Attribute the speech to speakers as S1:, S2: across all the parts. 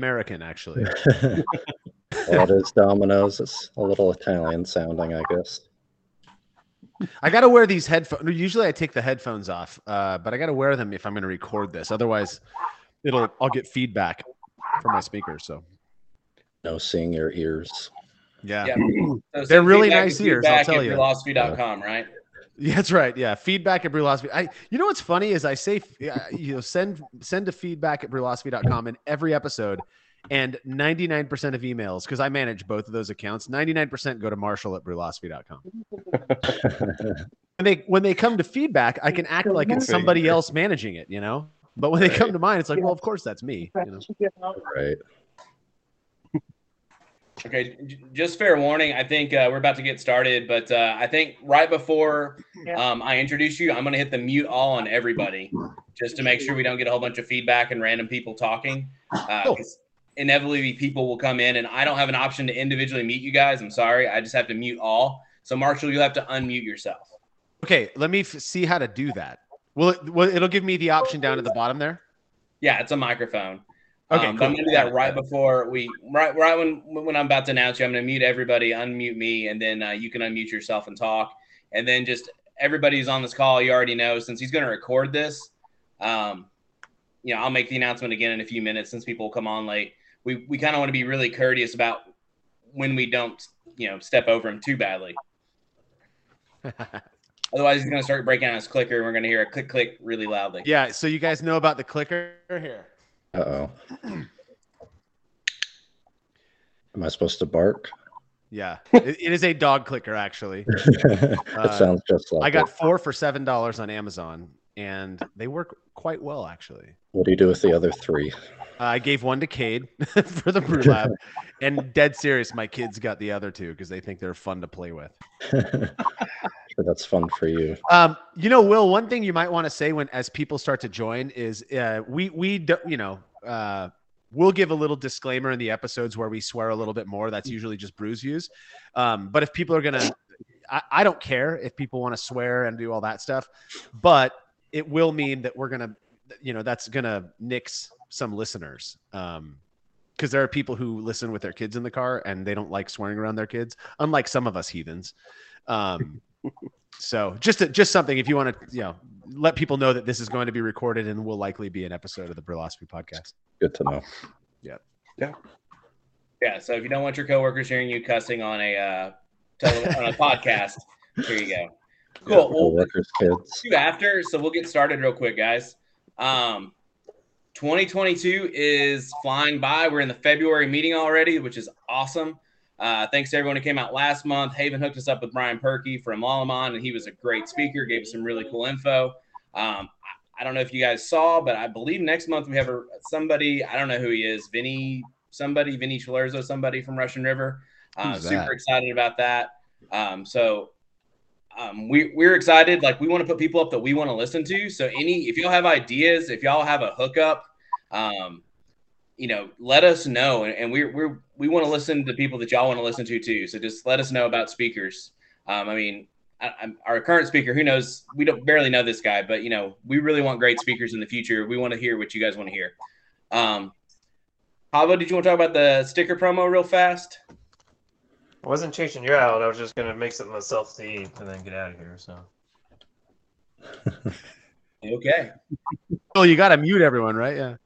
S1: American, actually.
S2: well, it is Domino's. It's a little Italian sounding, I guess.
S1: I got to wear these headphones. Usually, I take the headphones off, uh, but I got to wear them if I'm going to record this. Otherwise, it'll I'll get feedback from my speakers. So
S2: no seeing your ears.
S1: Yeah,
S3: Yeah. So
S1: They're really nice
S3: to
S1: ears, I'll
S3: feedback
S1: tell
S3: at
S1: you.
S3: Brulosophy.com, right?
S1: Yeah, that's right. Yeah, feedback at Brülosophy. I, you know what's funny is I say, uh, you know, send send a feedback at brulosophy.com in every episode, and 99% of emails because I manage both of those accounts. 99% go to Marshall at brulosophy.com. When they when they come to feedback, I can act like it's somebody else managing it, you know. But when they come to mine, it's like, well, of course that's me. You know?
S2: right.
S3: Okay, just fair warning. I think uh, we're about to get started, but uh, I think right before um, I introduce you, I'm going to hit the mute all on everybody just to make sure we don't get a whole bunch of feedback and random people talking. Uh,
S1: Cool.
S3: 'cause inevitably, people will come in, and I don't have an option to individually mute you guys. I'm sorry. I just have to mute all. So, Marshall, you'll have to unmute yourself.
S1: Okay, let me f- see how to do that. Will it? Will, it'll give me the option down at the bottom there.
S3: Yeah, it's a microphone.
S1: Okay,
S3: Um, but I'm gonna do that right before we right right when when I'm about to announce you. I'm gonna mute everybody, unmute me, and then uh, you can unmute yourself and talk. And then just everybody who's on this call, you already know since he's gonna record this. Um, you know, I'll make the announcement again in a few minutes since people come on late. We we kind of want to be really courteous about when we don't you know step over him too badly. Otherwise, he's gonna start breaking out his clicker, and we're gonna hear a click click really loudly.
S1: yeah. So you guys know about the clicker here.
S2: Uh oh. Am I supposed to bark?
S1: Yeah, it, it is a dog clicker actually.
S2: it
S1: Uh,
S2: sounds just like
S1: I got
S2: it.
S1: four for seven dollars on Amazon, and they work quite well actually.
S2: What do you do with the other three?
S1: Uh, I gave one to Cade for the brew lab, and dead serious, my kids got the other two because they think they're fun to play with.
S2: Sure, that's fun for you.
S1: Um, you know, Will, one thing you might want to say when as people start to join is uh, we we do, you know uh, we'll give a little disclaimer in the episodes where we swear a little bit more. That's usually just brews views. Um, but if people are gonna, I, I don't care if people want to swear and do all that stuff, but it will mean that we're gonna, you know, that's gonna nix some listeners. Um, because there are people who listen with their kids in the car and they don't like swearing around their kids, unlike some of us heathens. Um, so just to, just something if you want to, you know, let people know that this is going to be recorded and will likely be an episode of the Brülosophy podcast.
S2: Good to know.
S3: Yeah, Yeah. Yeah. so if you don't want your coworkers hearing you cussing on a uh, tele- on a podcast, here you go. Cool. Well,
S2: Workers, kids.
S3: do after, so we'll get started real quick, guys. Um, 2022 is flying by. We're in the February meeting already, which is awesome. Uh, thanks to everyone who came out last month. Haven hooked us up with Brian Perky from Lallemand, and he was a great speaker, gave us some really cool info. Um, I, don't know if you guys saw, but I believe next month we have a, somebody, I don't know who he is, Vinny, somebody, Vinny Cilurzo, somebody from Russian River. Uh, super excited about that. Um, so um, we we're excited. Like we want to put people up that we want to listen to. So any if y'all have ideas, if y'all have a hookup, um, you know, let us know. And, and we're we're we want to listen to people that y'all want to listen to too. So just let us know about speakers. Um, I mean, I, I'm, our current speaker, who knows? We don't barely know this guy, but you know, we really want great speakers in the future. We want to hear what you guys want to hear. Um, Hava, did you want to talk about the sticker promo real fast?
S4: I wasn't chasing you out. I was just gonna make something myself to eat and then get out of here. So
S3: Okay.
S1: Oh, you got to mute everyone, right? Yeah.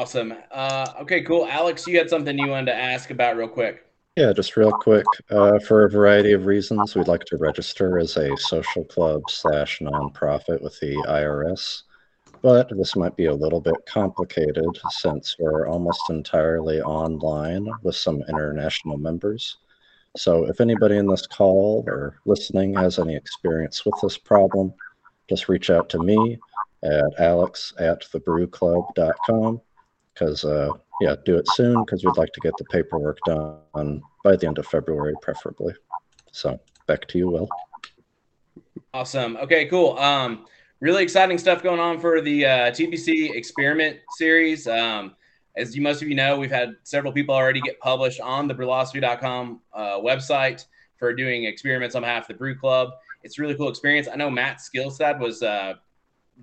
S3: Awesome. Uh, okay, cool. Alex, you had something you wanted to ask about real quick.
S2: Yeah, just real quick. Uh, for a variety of reasons, we'd like to register as a social club slash nonprofit with the IRS. But this might be a little bit complicated since we're almost entirely online with some international members. So if anybody in this call or listening has any experience with this problem, just reach out to me at alex at thebrewclub.com because uh, yeah do it soon because we'd like to get the paperwork done by the end of february preferably so back to you will
S3: Awesome. Okay, cool. Um, really exciting stuff going on for the uh, TBC experiment series. Um, as you most of you know, we've had several people already get published on the brulosophy.com uh, website for doing experiments on behalf of the Brew Club. It's a really cool experience. I know Matt Skillstad was uh,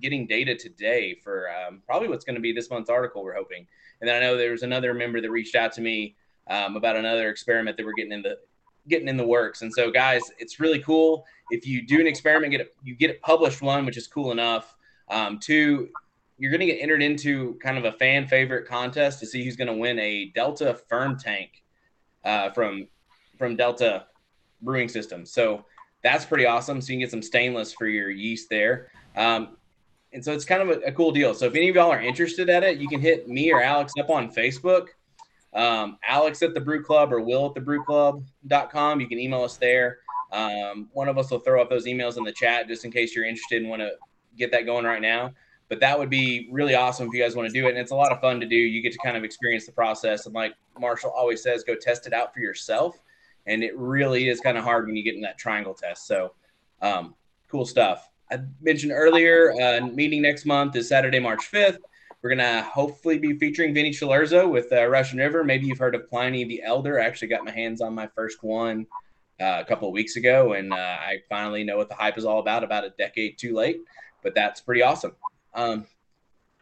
S3: getting data today for um, probably what's going to be this month's article. We're hoping, and then I know there was another member that reached out to me um, about another experiment that we're getting in the getting in the works. And so, guys, it's really cool if you do an experiment, get it, you get it published one, which is cool enough. Um, two, you're going to get entered into kind of a fan favorite contest to see who's going to win a Delta FermTank uh, from from Delta Brewing Systems. So that's pretty awesome. So you can get some stainless for your yeast there. Um, and so it's kind of a, a, cool deal. So if any of y'all are interested at it, you can hit me or Alex up on Facebook. Um, Alex at the Brew Club or Will at the Brew Club.com. You can email us there. Um, one of us will throw up those emails in the chat just in case you're interested and want to get that going right now. But that would be really awesome if you guys want to do it. And it's a lot of fun to do. You get to kind of experience the process. And like Marshall always says, go test it out for yourself. And it really is kind of hard when you get in that triangle test. So um, cool stuff. I mentioned earlier, uh, meeting next month is Saturday, March 5th. We're going to hopefully be featuring Vinny Cilurzo with uh, Russian River. Maybe you've heard of Pliny the Elder. I actually got my hands on my first one uh, a couple of weeks ago, and uh, I finally know what the hype is all about, about a decade too late. But that's pretty awesome. Um,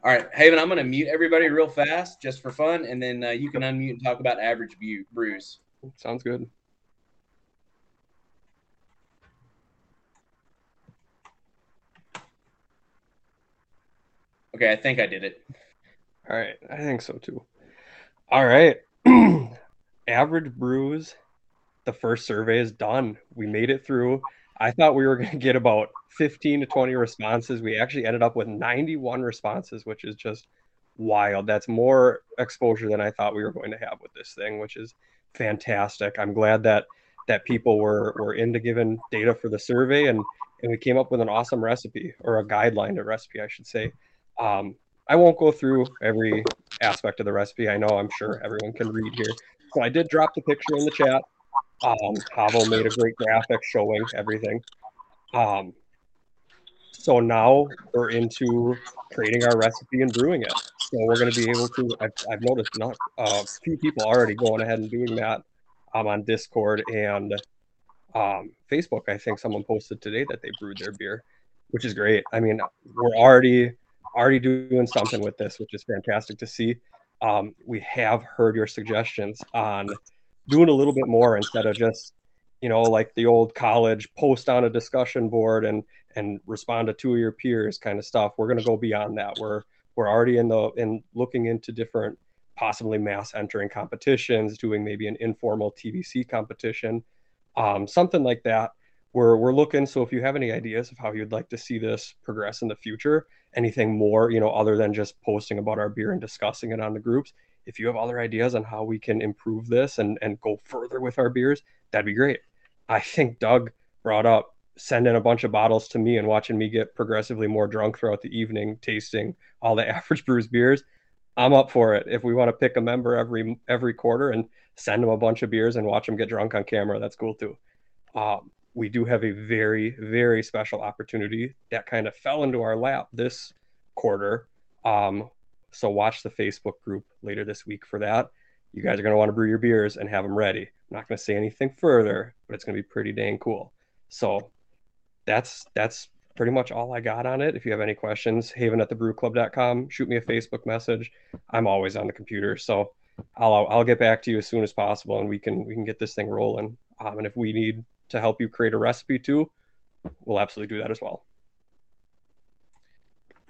S3: all right, Haven, I'm going to mute everybody real fast just for fun, and then uh, you can unmute and talk about average brews.
S5: Sounds good.
S3: Okay, I think I did it.
S5: All right, I think so too. All right. Average brews, the first survey is done. We made it through. I thought we were going to get about 15 to 20 responses. We actually ended up with 91 responses, which is just wild. That's more exposure than I thought we were going to have with this thing, which is fantastic. I'm glad that that people were were into giving data for the survey and and we came up with an awesome recipe or a guideline to recipe, I should say. Um, I won't go through every aspect of the recipe. I know I'm sure everyone can read here. So I did drop the picture in the chat. Um, Havo made a great graphic showing everything. Um, so now we're into creating our recipe and brewing it. So we're going to be able to. I've, I've noticed not uh, a few people already going ahead and doing that um, on Discord and um, Facebook. I think someone posted today that they brewed their beer, which is great. I mean, we're already already doing something with this, which is fantastic to see. Um, we have heard your suggestions on doing a little bit more instead of just, you know, like the old college post on a discussion board and and respond to two of your peers kind of stuff. We're going to go beyond that. We're we're already in the in looking into different possibly mass entering competitions, doing maybe an informal TBC competition, um, something like that. We're, we're looking. So if you have any ideas of how you'd like to see this progress in the future, anything more, you know, other than just posting about our beer and discussing it on the groups. If you have other ideas on how we can improve this and, and go further with our beers, that'd be great. I think Doug brought up sending a bunch of bottles to me and watching me get progressively more drunk throughout the evening, tasting all the average brews beers. I'm up for it. If we want to pick a member every every quarter and send them a bunch of beers and watch them get drunk on camera, that's cool too. Um, we do have a very, very special opportunity that kind of fell into our lap this quarter. Um, so watch the Facebook group later this week for that. You guys are going to want to brew your beers and have them ready. I'm not going to say anything further, but it's going to be pretty dang cool. So that's that's pretty much all I got on it. If you have any questions, haven at thebrewclub.com, shoot me a Facebook message. I'm always on the computer, so I'll I'll get back to you as soon as possible, and we can we can get this thing rolling. Um, and if we need to help you create a recipe too, we'll absolutely do that as well.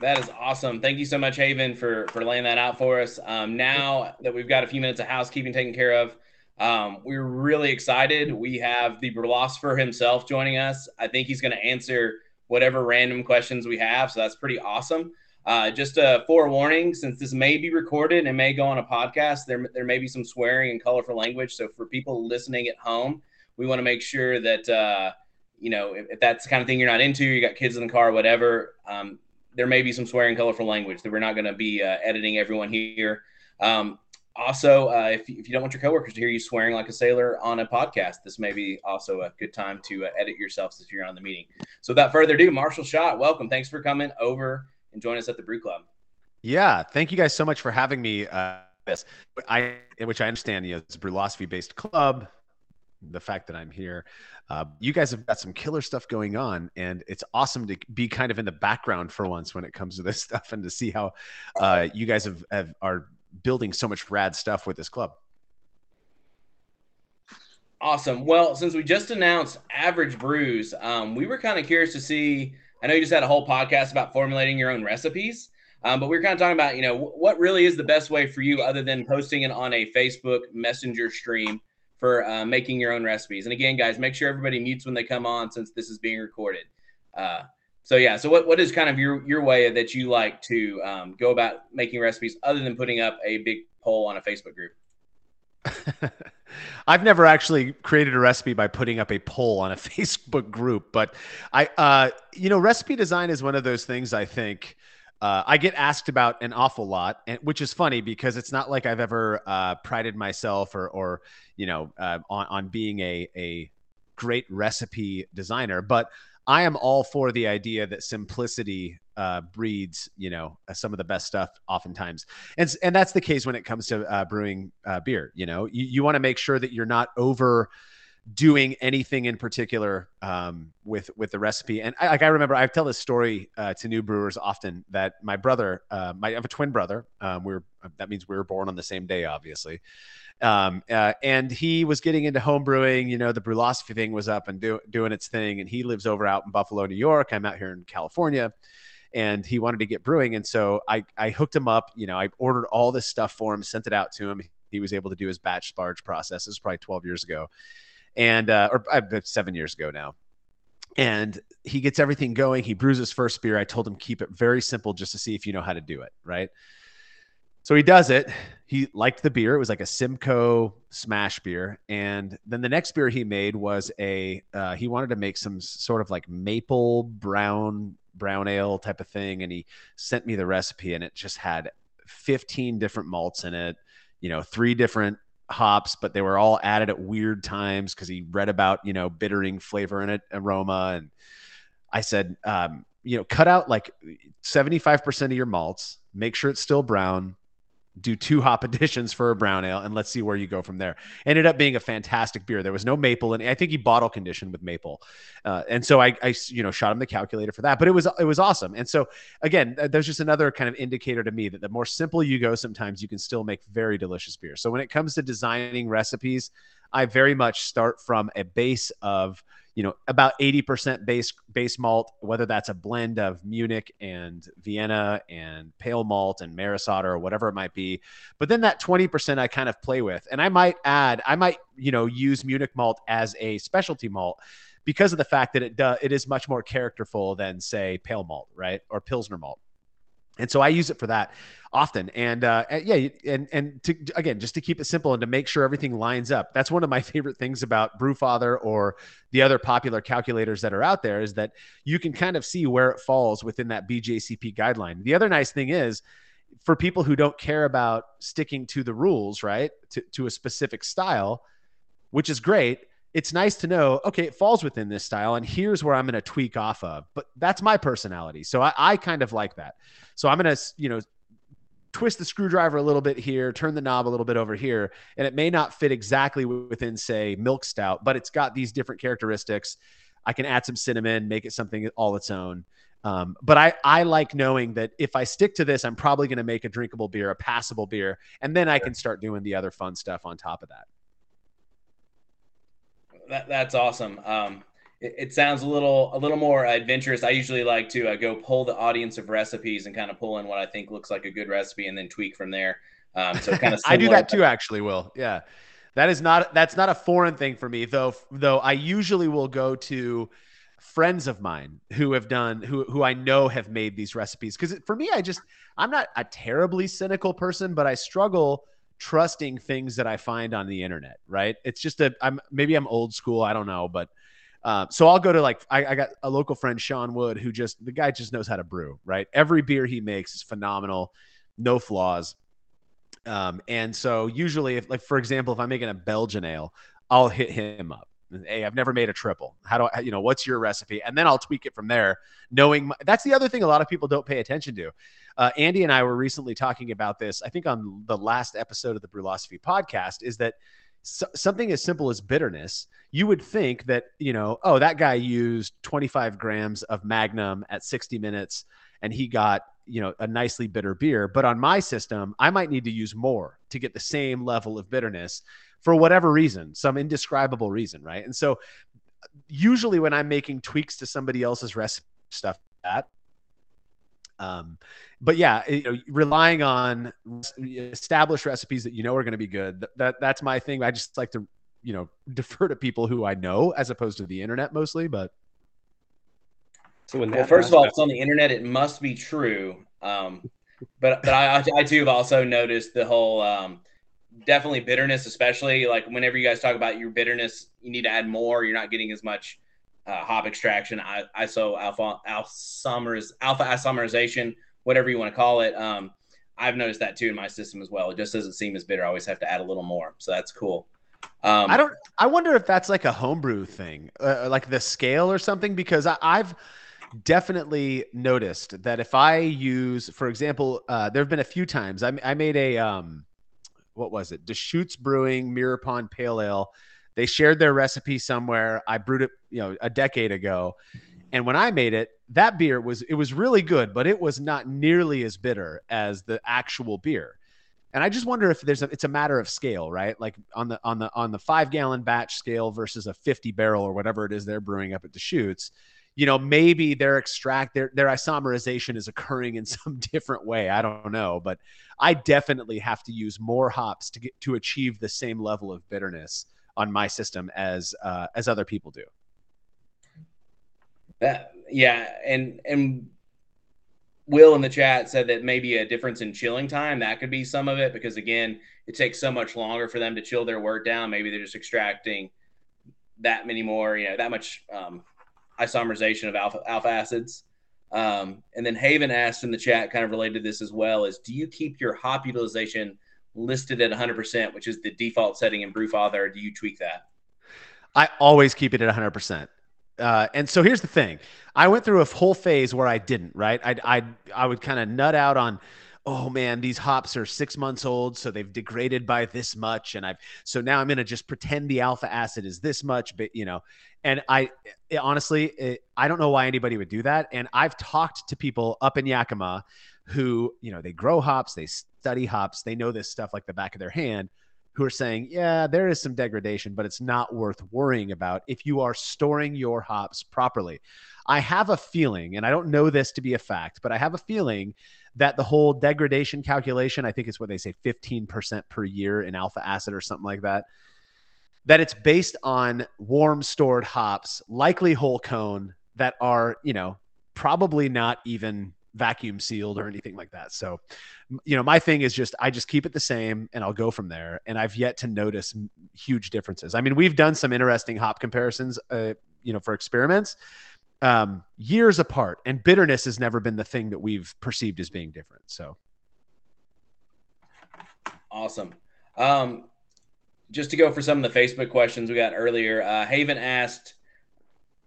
S3: That is awesome. Thank you so much, Haven, for for laying that out for us. Um, now that we've got a few minutes of housekeeping taken care of, um, we're really excited. We have the philosopher himself joining us. I think he's going to answer whatever random questions we have, so that's pretty awesome. Uh, just a forewarning, since this may be recorded and may go on a podcast, there there may be some swearing and colorful language. So for people listening at home, we want to make sure that uh, you know if, if, that's the kind of thing you're not into, you got kids in the car, whatever. Um, there may be some swearing, colorful language that we're not going to be uh, editing everyone here. Um, also, uh, if, if you don't want your coworkers to hear you swearing like a sailor on a podcast, this may be also a good time to uh, edit yourselves if you're on the meeting. So, without further ado, Marshall Schott, welcome. Thanks for coming over and joining us at the Brew Club.
S1: Yeah, thank you guys so much for having me. Uh, this, I, which I understand, you know, it's a Brülosophy based club. The fact that I'm here, uh, you guys have got some killer stuff going on, and it's awesome to be kind of in the background for once when it comes to this stuff, and to see how uh, you guys have, have are building so much rad stuff with this club.
S3: Awesome. Well, since we just announced Average Brews, um, we were kind of curious to see. I know you just had a whole podcast about formulating your own recipes, um, but we were kind of talking about, you know, what really is the best way for you other than posting it on a Facebook Messenger stream for uh, making your own recipes. And again, guys, make sure everybody mutes when they come on since this is being recorded. Uh, so yeah, so what, what is kind of your your way that you like to um, go about making recipes other than putting up a big poll on a Facebook group?
S1: I've never actually created a recipe by putting up a poll on a Facebook group, but I, uh, you know, recipe design is one of those things I think uh, I get asked about an awful lot, and which is funny because it's not like I've ever uh, prided myself or, or you know, uh, on on being a a great recipe designer, but I am all for the idea that simplicity uh, breeds, you know, some of the best stuff oftentimes, and and that's the case when it comes to uh, brewing uh, beer. You know, you, you want to make sure that you're not over doing anything in particular um, with with the recipe. And I, like I remember, I tell this story uh, to new brewers often that my brother, uh, my, I have a twin brother. Um, we're that means we were born on the same day, obviously. Um, uh, and he was getting into home brewing. You know, the Brülosophy thing was up and do, doing its thing. And he lives over out in Buffalo, New York. I'm out here in California and he wanted to get brewing. And so I, I hooked him up. You know, I ordered all this stuff for him, sent it out to him. He was able to do his batch sparge process. This was probably 12 years ago and uh, or uh, seven years ago now. And he gets everything going. He brews his first beer. I told him keep it very simple, just to see if you know how to do it, right? So he does it. He liked the beer. It was like a Simcoe smash beer. And then the next beer he made was a. Uh, he wanted to make some sort of like maple brown brown ale type of thing, and he sent me the recipe, and it just had 15 different malts in it. You know, three different hops, but they were all added at weird times because he read about you know bittering flavor and aroma. And I said, um, you know, cut out like seventy five percent of your malts. Make sure it's still brown do two hop additions for a brown ale and let's see where you go from there. Ended up being a fantastic beer. There was no maple and I think he bottle conditioned with maple. Uh, and so I, I, you know, shot him the calculator for that, but it was, it was awesome. And so again, there's just another kind of indicator to me that the more simple you go, sometimes you can still make very delicious beer. So when it comes to designing recipes, I very much start from a base of, you know about 80% base base malt whether that's a blend of munich and vienna and pale malt and maris otter or whatever it might be. But then that 20% i kind of play with. And i might add i might you know use munich malt as a specialty malt because of the fact that it does it is much more characterful than say pale malt right? Or pilsner malt and so I use it for that often. And uh, yeah, and and to again, just to keep it simple and to make sure everything lines up. That's one of my favorite things about Brewfather or the other popular calculators that are out there is that you can kind of see where it falls within that BJCP guideline. The other nice thing is for people who don't care about sticking to the rules, right, to, to a specific style, which is great it's nice to know, okay, it falls within this style, and here's where I'm going to tweak off of. But that's my personality. So I, I kind of like that. So I'm going to, you know, twist the screwdriver a little bit here, turn the knob a little bit over here, and it may not fit exactly within, say, milk stout, but it's got these different characteristics. I can add some cinnamon, make it something all its own. Um, but I, I like knowing that if I stick to this, I'm probably going to make a drinkable beer, a passable beer, and then I can start doing the other fun stuff on top of that
S3: that, that's awesome. Um, it, it sounds a little a little more adventurous. I usually like to uh, go pull the audience of recipes and kind of pull in what I think looks like a good recipe and then tweak from there. Um, so kind of
S1: I do that too, actually. Will yeah, that is not that's not a foreign thing for me though. Though I usually will go to friends of mine who have done who who I know have made these recipes because for me I just I'm not a terribly cynical person but I struggle trusting things that I find on the internet right? It's just a I'm maybe I'm old school I don't know but uh, so I'll go to like I, I got a local friend Sean Wood who just the guy just knows how to brew right? Every beer he makes is phenomenal no flaws. Um, and so usually if like for example if I'm making a Belgian ale I'll hit him up hey i've never made a triple. How do i you know what's your recipe? And then i'll tweak it from there knowing my, that's the other thing a lot of people don't pay attention to. Uh, andy and i were recently talking about this i think on the last episode of the brülosophy podcast is that so, something as simple as bitterness you would think that you know oh that guy used 25 grams of magnum at 60 minutes and he got you know a nicely bitter beer. But on my system i might need to use more to get the same level of bitterness for whatever reason, some indescribable reason, right? And so usually when I'm making tweaks to somebody else's recipe stuff that um, but yeah, you know, relying on established recipes that you know are going to be good. That, that that's my thing. I just like to, you know, defer to people who I know as opposed to the internet mostly. But
S3: so when well, first of all, it's on the internet. It must be true. Um, but but I I too have also noticed the whole um, definitely bitterness, especially like whenever you guys talk about your bitterness, you need to add more. You're not getting as much uh, hop extraction, ISO alpha summers alpha isomerization, whatever you want to call it. Um, I've noticed that too in my system as well. It just doesn't seem as bitter. I always have to add a little more, so that's cool.
S1: Um, I don't. I wonder if that's like a homebrew thing, uh, like the scale or something, because I, I've definitely noticed that if I use, for example, uh, there have been a few times I, I made a um, what was it? Deschutes Brewing Mirror Pond Pale Ale. They shared their recipe somewhere. I brewed it, you know, a decade ago. And when I made it, that beer was it was really good, but it was not nearly as bitter as the actual beer. And I just wonder if there's a it's a matter of scale, right? Like on the on the on the five gallon batch scale versus a 50 barrel or whatever it is they're brewing up at Deschutes you know, maybe their extract their their isomerization is occurring in some different way. I don't know, but I definitely have to use more hops to get to achieve the same level of bitterness on my system as uh, as other people do.
S3: That yeah, and and Will in the chat said that maybe a difference in chilling time that could be some of it because again, it takes so much longer for them to chill their wort down. Maybe they're just extracting that many more, you know, that much um, isomerization of alpha alpha acids. Um, and then Haven asked in the chat, kind of related to this as well, is do you keep your hop utilization listed at 100%, which is the default setting in Brewfather, or do you tweak that?
S1: I always keep it at 100%. Uh, and so here's the thing I went through a whole phase where I didn't, right? I, I, I would kind of nut out on, oh man, these hops are six months old, so they've degraded by this much, and I've so now I'm gonna just pretend the alpha acid is this much, but you know, and I it, honestly, it, I don't know why anybody would do that, and I've talked to people up in Yakima who you know they grow hops, they study hops, they know this stuff like the back of their hand. Who are saying, yeah, there is some degradation, but it's not worth worrying about if you are storing your hops properly. I have a feeling, and I don't know this to be a fact, but I have a feeling that the whole degradation calculation, I think it's what they say 15% per year in alpha acid or something like that, that it's based on warm stored hops, likely whole cone that are, you know, probably not even vacuum sealed or anything like that. So, you know, my thing is just I just keep it the same and I'll go from there. And I've yet to notice huge differences. I mean, we've done some interesting hop comparisons, uh, you know, for experiments, um, years apart, and bitterness has never been the thing that we've perceived as being different. So
S3: awesome. Um, just to go for some of the Facebook questions we got earlier, uh, Haven asked,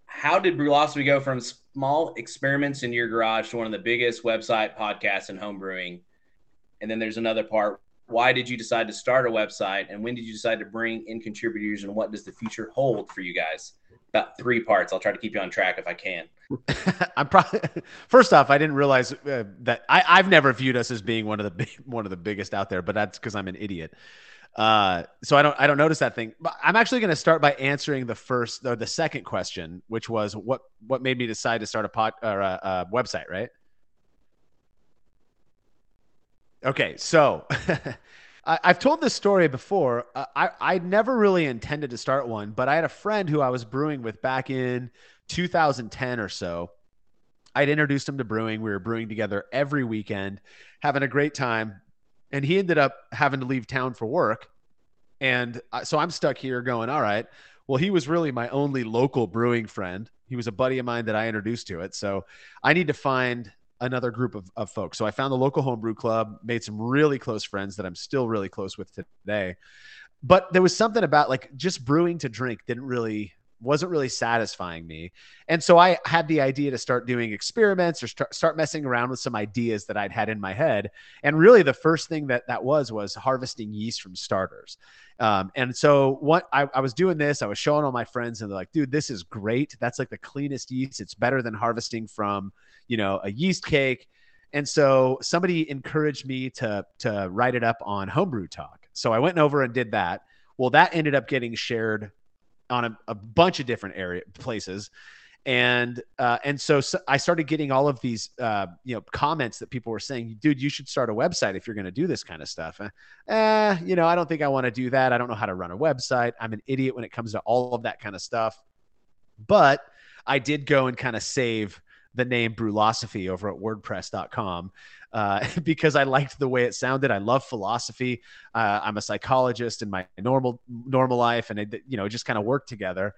S3: "How did Brülosophy go from small experiments in your garage to one of the biggest website podcasts in homebrewing?" And then there's another part. Why did you decide to start a website, and when did you decide to bring in contributors, and what does the future hold for you guys? about three parts. I'll try to keep you on track if I can.
S1: I'm probably first off. I didn't realize uh, that I, I've never viewed us as being one of the big, one of the biggest out there, but that's because I'm an idiot. Uh, so I don't I don't notice that thing. But I'm actually going to start by answering the first or the second question, which was what what made me decide to start a pot or a, a website, right? Okay, so I, have told this story before. Uh, I I never really intended to start one, but I had a friend who I was brewing with back in 2010 or so. I'd introduced him to brewing. We were brewing together every weekend, having a great time. And he ended up having to leave town for work. And so I'm stuck here going, all right, well, he was really my only local brewing friend. He was a buddy of mine that I introduced to it. So I need to find another group of, of folks. So I found the local homebrew club, made some really close friends that I'm still really close with today. But there was something about like just brewing to drink didn't really wasn't really satisfying me. And so I had the idea to start doing experiments or start, start messing around with some ideas that I'd had in my head. And really the first thing that that was was harvesting yeast from starters. Um, and so what I, I was doing this, I was showing all my friends and they're like, dude, this is great. That's like the cleanest yeast. It's better than harvesting from, you know, a yeast cake. And so somebody encouraged me to to write it up on Homebrew Talk. So I went over and did that. Well, that ended up getting shared on a, a bunch of different area places and uh, and so, so, I started getting all of these uh, you know comments that people were saying, "Dude, you should start a website if you're going to do this kind of stuff." Eh, you know, I don't think I want to do that. I don't know how to run a website. I'm an idiot when it comes to all of that kind of stuff. But I did go and kind of save the name Brülosophy over at WordPress.com uh, because I liked the way it sounded. I love philosophy. Uh, I'm a psychologist in my normal normal life, and it you know just kind of worked together.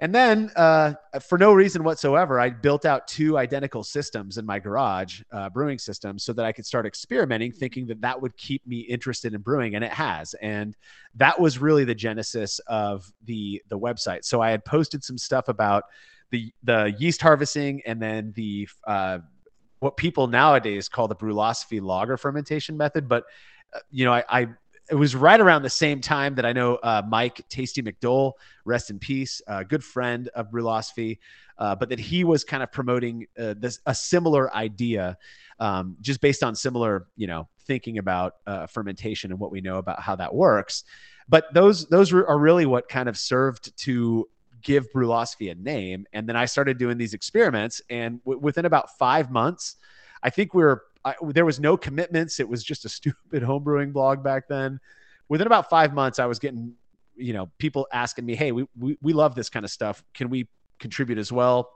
S1: And then, uh, for no reason whatsoever, I built out two identical systems in my garage, uh, brewing systems, so that I could start experimenting, thinking that that would keep me interested in brewing, and it has. And that was really the genesis of the the website. So I had posted some stuff about the the yeast harvesting, and then the uh, what people nowadays call the Brülosophy lager fermentation method. But uh, you know, I, I, it was right around the same time that I know uh, Mike Tasty McDole, rest in peace, a good friend of Brülosophy, uh, but that he was kind of promoting uh, this a similar idea, um, just based on similar you know thinking about uh, fermentation and what we know about how that works. But those those are really what kind of served to give Brülosophy a name. And then I started doing these experiments, and w- within about five months, I think we were I, there was no commitments. It was just a stupid homebrewing blog back then. Within about five months, I was getting you know people asking me, "Hey, we we, we love this kind of stuff. Can we contribute as well?"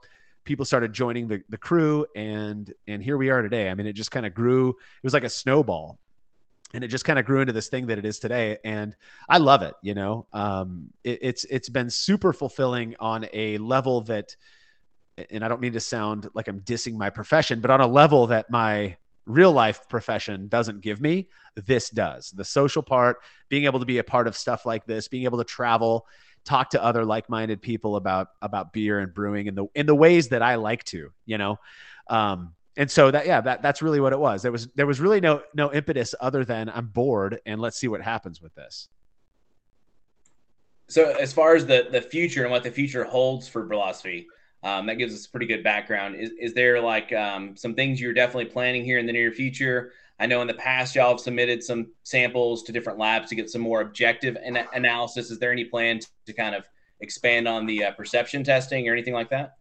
S1: People started joining the the crew, and and here we are today. I mean, it just kind of grew. It was like a snowball and it just kind of grew into this thing that it is today and i love it you know um, it, it's it's been super fulfilling on a level that and i don't mean to sound like i'm dissing my profession but on a level that my real life profession doesn't give me this does. The social part being able to be a part of stuff like this being able to travel talk to other like-minded people about about beer and brewing in the in the ways that i like to you know? Um, and so that yeah that that's really what it was. There was there was really no no impetus other than i'm bored and let's see what happens with this.
S3: So as far as the the future and what the future holds for Brülosophy um, that gives us a pretty good background is, is there like um, some things you're definitely planning here in the near future i know in the past y'all have submitted some samples to different labs to get some more objective an- analysis is there any plan to kind of expand on the uh, perception testing or anything like that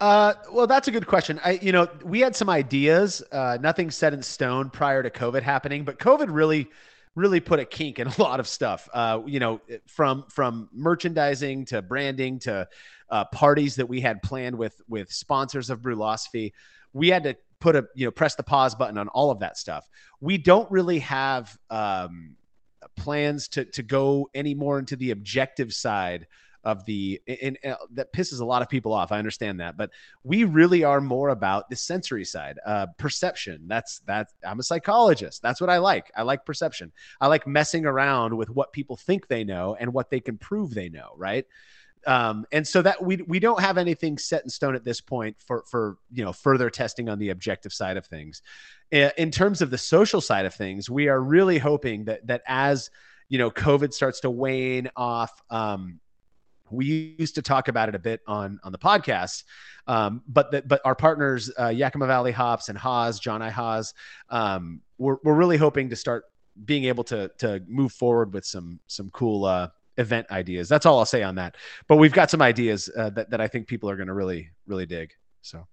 S1: uh, well, that's a good question. I, you know, we had some ideas, uh, nothing set in stone prior to COVID happening, but COVID really, really put a kink in a lot of stuff. Uh, you know, from from merchandising to branding to uh, parties that we had planned with with sponsors of Brülosophy, we had to put a you know press the pause button on all of that stuff. We don't really have um, plans to to go any more into the objective side of the and, and, that pisses a lot of people off. I understand that, but we really are more about the sensory side, uh, perception. That's that. I'm a psychologist. That's what I like. I like perception. I like messing around with what people think they know and what they can prove they know. Right. Um, and so that we we don't have anything set in stone at this point for for you know further testing on the objective side of things. In terms of the social side of things, we are really hoping that that as you know COVID starts to wane off. Um, we used to talk about it a bit on on the podcast um, but the, but our partners uh, yakima valley hops and haas john i haas um, we're, we're really hoping to start being able to to move forward with some some cool uh, event ideas. That's all I'll say on that. But we've got some ideas uh, that that I think people are going to really really dig. So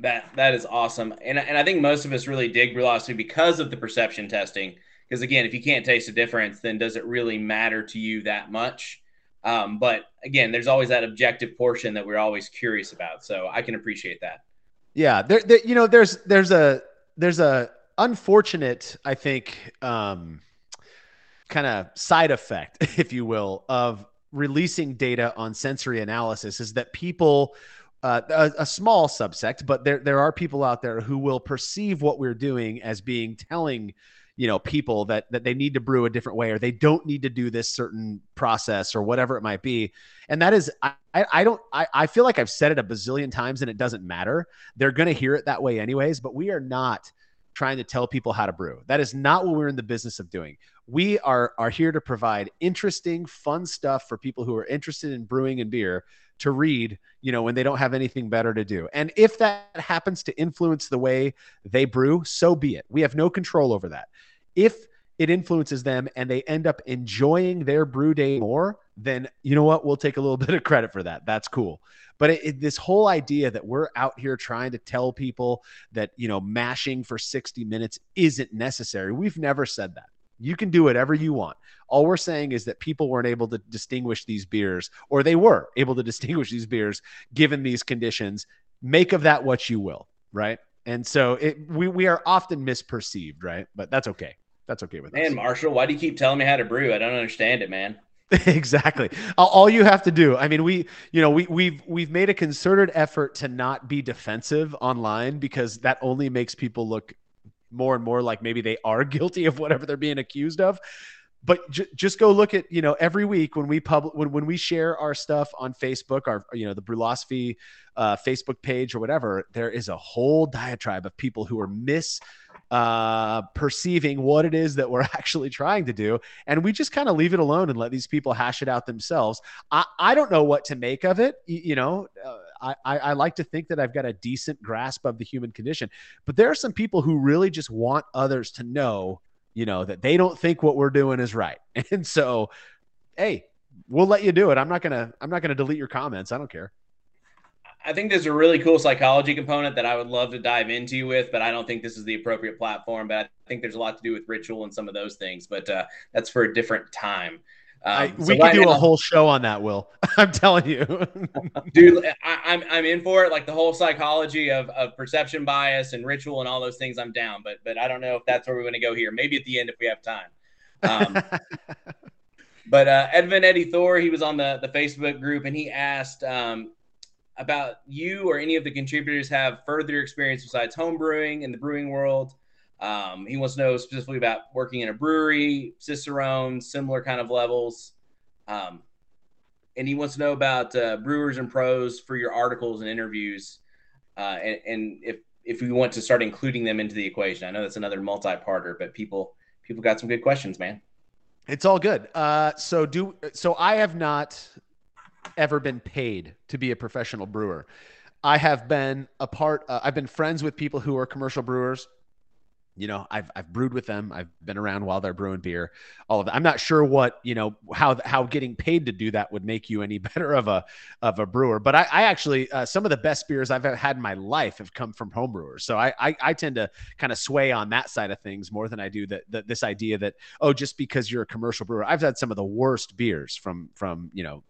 S3: That that is awesome, and and I think most of us really dig Brülosophy because of the perception testing. Because again, if you can't taste a difference, then does it really matter to you that much? Um, but again, there's always that objective portion that we're always curious about. So I can appreciate that.
S1: Yeah, there, there you know, there's there's a there's a unfortunate, I think, um, kind of side effect, if you will, of releasing data on sensory analysis is that people uh, a, a, small subsect, but there there are people out there who will perceive what we're doing as being telling, you know, people that that they need to brew a different way or they don't need to do this certain process or whatever it might be. And that is, I I don't I, I feel like I've said it a bazillion times and it doesn't matter. They're gonna hear it that way anyways. But we are not trying to tell people how to brew. That is not what we're in the business of doing. We are are here to provide interesting, fun stuff for people who are interested in brewing and beer to read, you know, when they don't have anything better to do. And if that happens to influence the way they brew, so be it. We have no control over that. If it influences them and they end up enjoying their brew day more, then you know what? We'll take a little bit of credit for that. That's cool. But it, it, this whole idea that we're out here trying to tell people that, you know, mashing for 60 minutes isn't necessary, we've never said that. You can do whatever you want. All we're saying is that people weren't able to distinguish these beers, or they were able to distinguish these beers given these conditions. Make of that what you will, right? And so it, we we are often misperceived, right? But that's okay. That's okay with
S3: man, us. Man, Marshall, why do you keep telling me how to brew? I don't understand it, man.
S1: exactly. All you have to do. I mean, we, you know, we we've we've made a concerted effort to not be defensive online because that only makes people look more and more like maybe they are guilty of whatever they're being accused of. But j- just go look at, you know, every week when we public when when we share our stuff on Facebook, our you know the Brülosophy uh, Facebook page or whatever, there is a whole diatribe of people who are mis uh, perceiving what it is that we're actually trying to do. And we just kind of leave it alone and let these people hash it out themselves. I, I don't know what to make of it. You, you know, uh, I, I like to think that I've got a decent grasp of the human condition, but there are some people who really just want others to know, you know, that they don't think what we're doing is right. And so, hey, we'll let you do it. I'm not going to, I'm not going to delete your comments. I don't care.
S3: I think there's a really cool psychology component that I would love to dive into with, but I don't think this is the appropriate platform. But I think there's a lot to do with ritual and some of those things. But uh, that's for a different time.
S1: Um, I, we so could do now, a whole show on that, Will. I'm telling you,
S3: dude. I, I'm I'm in for it. Like the whole psychology of, of perception bias and ritual and all those things. I'm down, but but I don't know if that's where we're going to go here. Maybe at the end if we have time. Um, but uh, Edvin Eddie Thor, he was on the the Facebook group and he asked, um, about you or any of the contributors have further experience besides home brewing in the brewing world. Um, he wants to know specifically about working in a brewery, Cicerone, similar kind of levels. Um, and he wants to know about uh, brewers and pros for your articles and interviews, uh, and, and, if if we want to start including them into the equation. I know that's another multi-parter, but people people got some good questions, man.
S1: It's all good. Uh, so do so. I have not ever been paid to be a professional brewer. I have been a part. Uh, I've been friends with people who are commercial brewers. You know, I've I've brewed with them. I've been around while they're brewing beer. All of that. I'm not sure what you know how how getting paid to do that would make you any better of a of a brewer. But I, I actually uh, some of the best beers I've had in my life have come from home brewers. So I I, I tend to kind of sway on that side of things more than I do that, that this idea that oh just because you're a commercial brewer. I've had some of the worst beers from from you know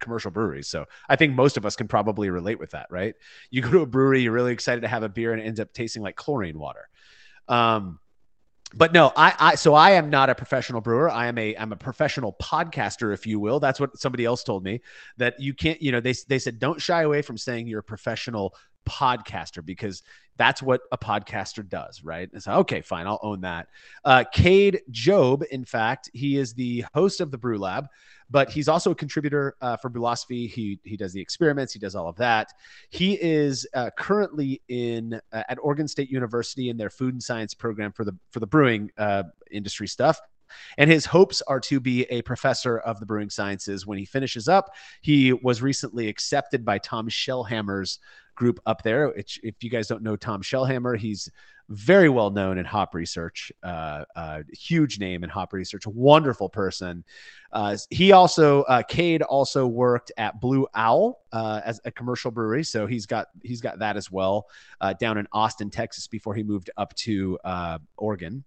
S1: commercial breweries. So I think most of us can probably relate with that, right? You go to a brewery, you're really excited to have a beer, and it ends up tasting like chlorine water. Um, but no, I, I, so I am not a professional brewer. I am a, I'm a professional podcaster, if you will. That's what somebody else told me that you can't, you know, they, they said, don't shy away from saying you're a professional podcaster because that's what a podcaster does, right? And so, okay, fine, I'll own that. Uh, Cade Jobe, in fact, he is the host of the Brew Lab but he's also a contributor uh, for Brülosophy. He he does the experiments. He does all of that. He is uh, currently in uh, at Oregon State University in their food and science program for the for the brewing uh, industry stuff. And his hopes are to be a professor of the brewing sciences when he finishes up. He was recently accepted by Tom Shellhammer's group up there. Which, if you guys don't know Tom Shellhammer, he's very well known in hop research, uh, uh, huge name in hop research, wonderful person. Uh, he also, uh, Cade also worked at Blue Owl uh, as a commercial brewery, so he's got he's got that as well uh, down in Austin, Texas, before he moved up to uh, Oregon.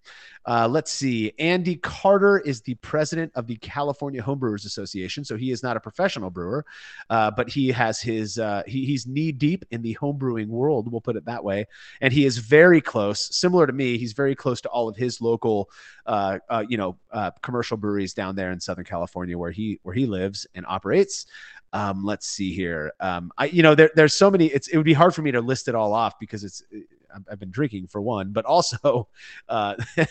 S1: Uh, let's see, Andy Carter is the president of the California Homebrewers Association, so he is not a professional brewer, but he has his he, he's knee deep in the homebrewing world, we'll put it that way, and he is very close, similar to me, he's very close to all of his local, you know, commercial breweries down there in Southern California where he where he lives and operates. Um, let's see here. Um, I, you know, there, there's so many. It's it would be hard for me to list it all off because it's I've- I've been drinking for one, but also uh,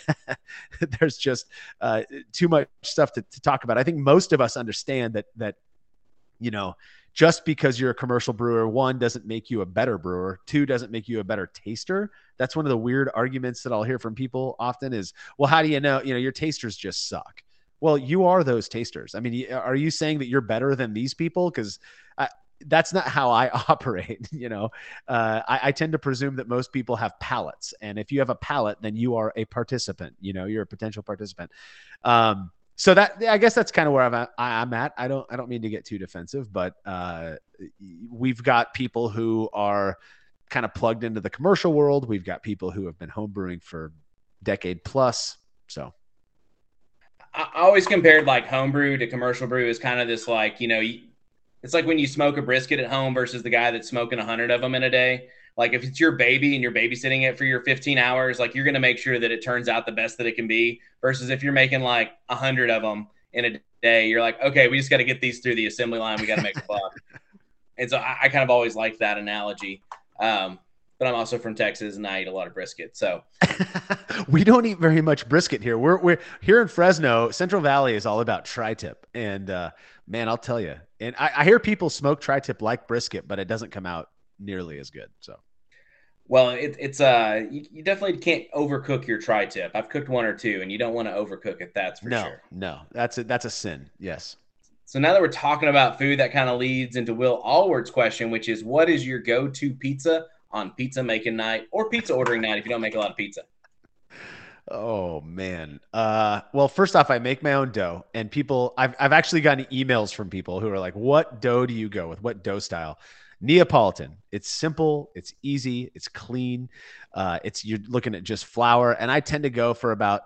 S1: there's just uh, too much stuff to, to talk about. I think most of us understand that that you know just because you're a commercial brewer, one doesn't make you a better brewer, two doesn't make you a better taster. That's one of the weird arguments that I'll hear from people often is, well, how do you know? You know, your tasters just suck. Well, you are those tasters. I mean, are you saying that you're better than these people? Because that's not how I operate. You know, uh, I, I tend to presume that most people have palates, and if you have a palate, then you are a participant. You know, you're a potential participant. Um, so that I guess that's kind of where I'm at. I- I'm at. I don't. I don't mean to get too defensive, but uh, we've got people who are kind of plugged into the commercial world. We've got people who have been homebrewing for decade plus. So
S3: I always compared like homebrew to commercial brew is kind of this like you know it's like when you smoke a brisket at home versus the guy that's smoking a hundred of them in a day. Like if it's your baby and you're babysitting it for your 15 hours, like you're gonna make sure that it turns out the best that it can be. Versus if you're making like a hundred of them in a day, you're like, okay, we just got to get these through the assembly line. We got to make a buck. and so I, I kind of always liked that analogy. Um, but I'm also from Texas and I eat a lot of brisket. So
S1: we don't eat very much brisket here. We're we're here in Fresno. Central Valley is all about tri-tip, and uh, man, I'll tell you. And I, I hear people smoke tri-tip like brisket, but it doesn't come out nearly as good. So
S3: Well, it, it's uh, you, you definitely can't overcook your tri-tip. I've cooked one or two, and you don't want to overcook it. That's for
S1: no,
S3: sure.
S1: no, that's a that's a sin. Yes.
S3: So now that we're talking about food, that kind of leads into Will Allward's question, which is, what is your go-to pizza on pizza making night or pizza ordering night if you don't make a lot of pizza?
S1: Oh man. Uh, well, first off, I make my own dough, and people, I've I've actually gotten emails from people who are like, "What dough do you go with? What dough style?" Neapolitan. It's simple. It's easy. It's clean. Uh, it's you're looking at just flour, and I tend to go for about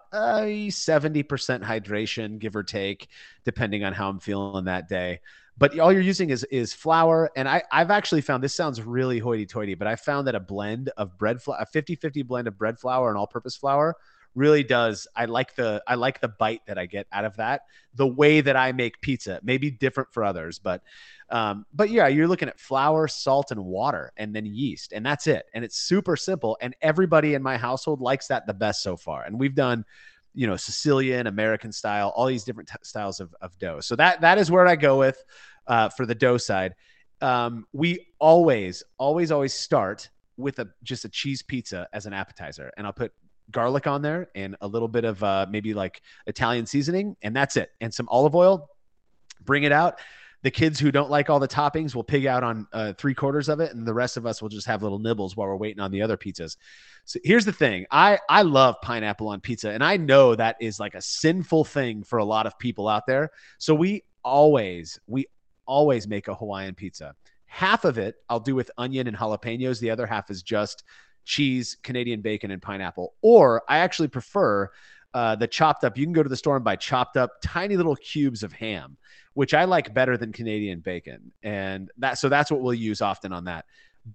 S1: seventy percent hydration, give or take, depending on how I'm feeling that day. But all you're using is is flour, and I I've actually found this sounds really hoity-toity, but I found that a blend of bread flour, a 50-50 blend of bread flour and all-purpose flour really does i like the i like the bite that i get out of that the way that i make pizza may be different for others but um, but yeah you're looking at flour salt and water and then yeast and that's it. And it's super simple and everybody in my household likes that the best so far. And we've done you know sicilian american style all these different t- styles of, of dough so that that is where i go with uh, for the dough side um, we always always always start with a just a cheese pizza as an appetizer and i'll put garlic on there and a little bit of uh, maybe like Italian seasoning, and that's it. And some olive oil. Bring it out. The kids who don't like all the toppings will pig out on uh, three quarters of it, and the rest of us will just have little nibbles while we're waiting on the other pizzas. So here's the thing: I I love pineapple on pizza, and I know that is like a sinful thing for a lot of people out there. So we always we always make a Hawaiian pizza. Half of it I'll do with onion and jalapenos. The other half is just cheese, Canadian bacon, and pineapple. Or I actually prefer uh, the chopped up. You can go to the store and buy chopped up tiny little cubes of ham, which I like better than Canadian bacon. And that so that's what we'll use often on that.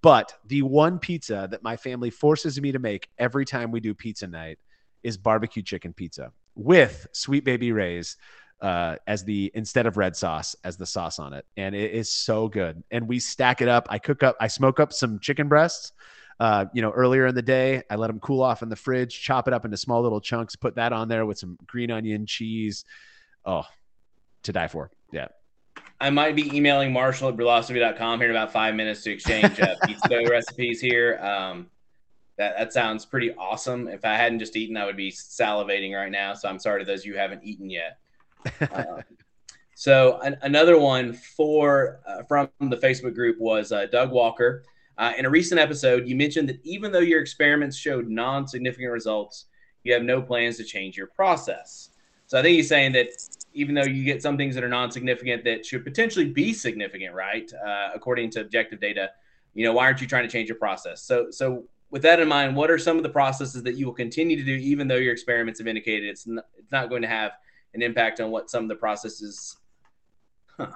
S1: But the one pizza that my family forces me to make every time we do pizza night is barbecue chicken pizza with sweet baby rays uh, as the instead of red sauce as the sauce on it, and it is so good. And we stack it up. I cook up. I smoke up some chicken breasts uh, you know, earlier in the day. I let them cool off in the fridge, chop it up into small little chunks, put that on there with some green onion, cheese. Oh, to die for. Yeah.
S3: I might be emailing Marshall at brulosophy.com here in about five minutes to exchange uh, pizza dough recipes here. Um, that, that sounds pretty awesome. If I hadn't just eaten, I would be salivating right now. So I'm sorry to those of you who haven't eaten yet. Uh, so an, another one for uh, from the Facebook group was uh, Doug Walker. Uh, in a recent episode, you mentioned that even though your experiments showed non significant results, you have no plans to change your process. So I think he's saying that even though you get some things that are non significant that should potentially be significant, right? Uh, according to objective data, you know, why aren't you trying to change your process? So, so with that in mind, what are some of the processes that you will continue to do, even though your experiments have indicated it's it's not going to have an impact on what some of the processes? Huh.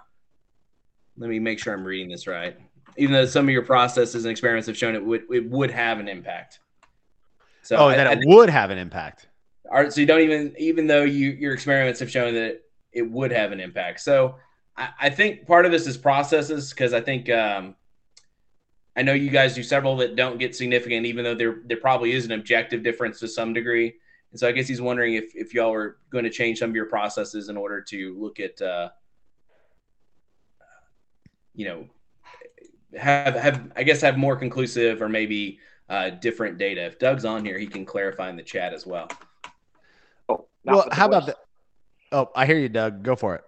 S3: Let me make sure I'm reading this right. Even though some of your processes and experiments have shown it would it would have an impact.
S1: So oh, I, that I, it would have an impact.
S3: All right, so you don't even even though you your experiments have shown that it, it would have an impact. So I, I think part of this is processes because I think um, I know you guys do several that don't get significant, even though there there probably is an objective difference to some degree. And so I guess he's wondering if if y'all are going to change some of your processes in order to look at, uh, you know, have have I guess have more conclusive or maybe uh, different data. If Doug's on here, he can clarify in the chat as well.
S1: Oh, well, how about that? Oh, I hear you, Doug. Go for it.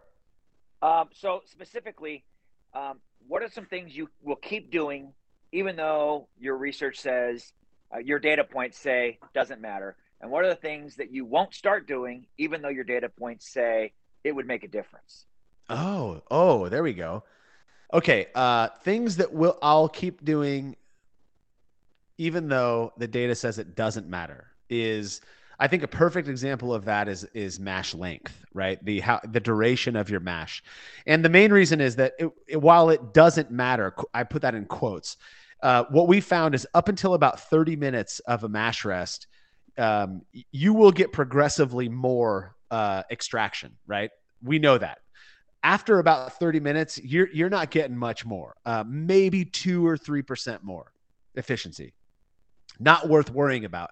S6: Um, so specifically, um, what are some things you will keep doing even though your research says uh, your data points say doesn't matter? And what are the things that you won't start doing, even though your data points say it would make a difference?
S1: Oh, oh, there we go. Okay, uh, things that will I'll keep doing, even though the data says it doesn't matter, is I think a perfect example of that is is mash length, right? The how the duration of your mash, and the main reason is that it, it, while it doesn't matter, I put that in quotes. Uh, what we found is up until about 30 minutes of a mash rest, um, you will get progressively more uh, extraction, right? We know that. After about 30 minutes, you're you're not getting much more, uh, maybe two or three percent more efficiency. Not worth worrying about.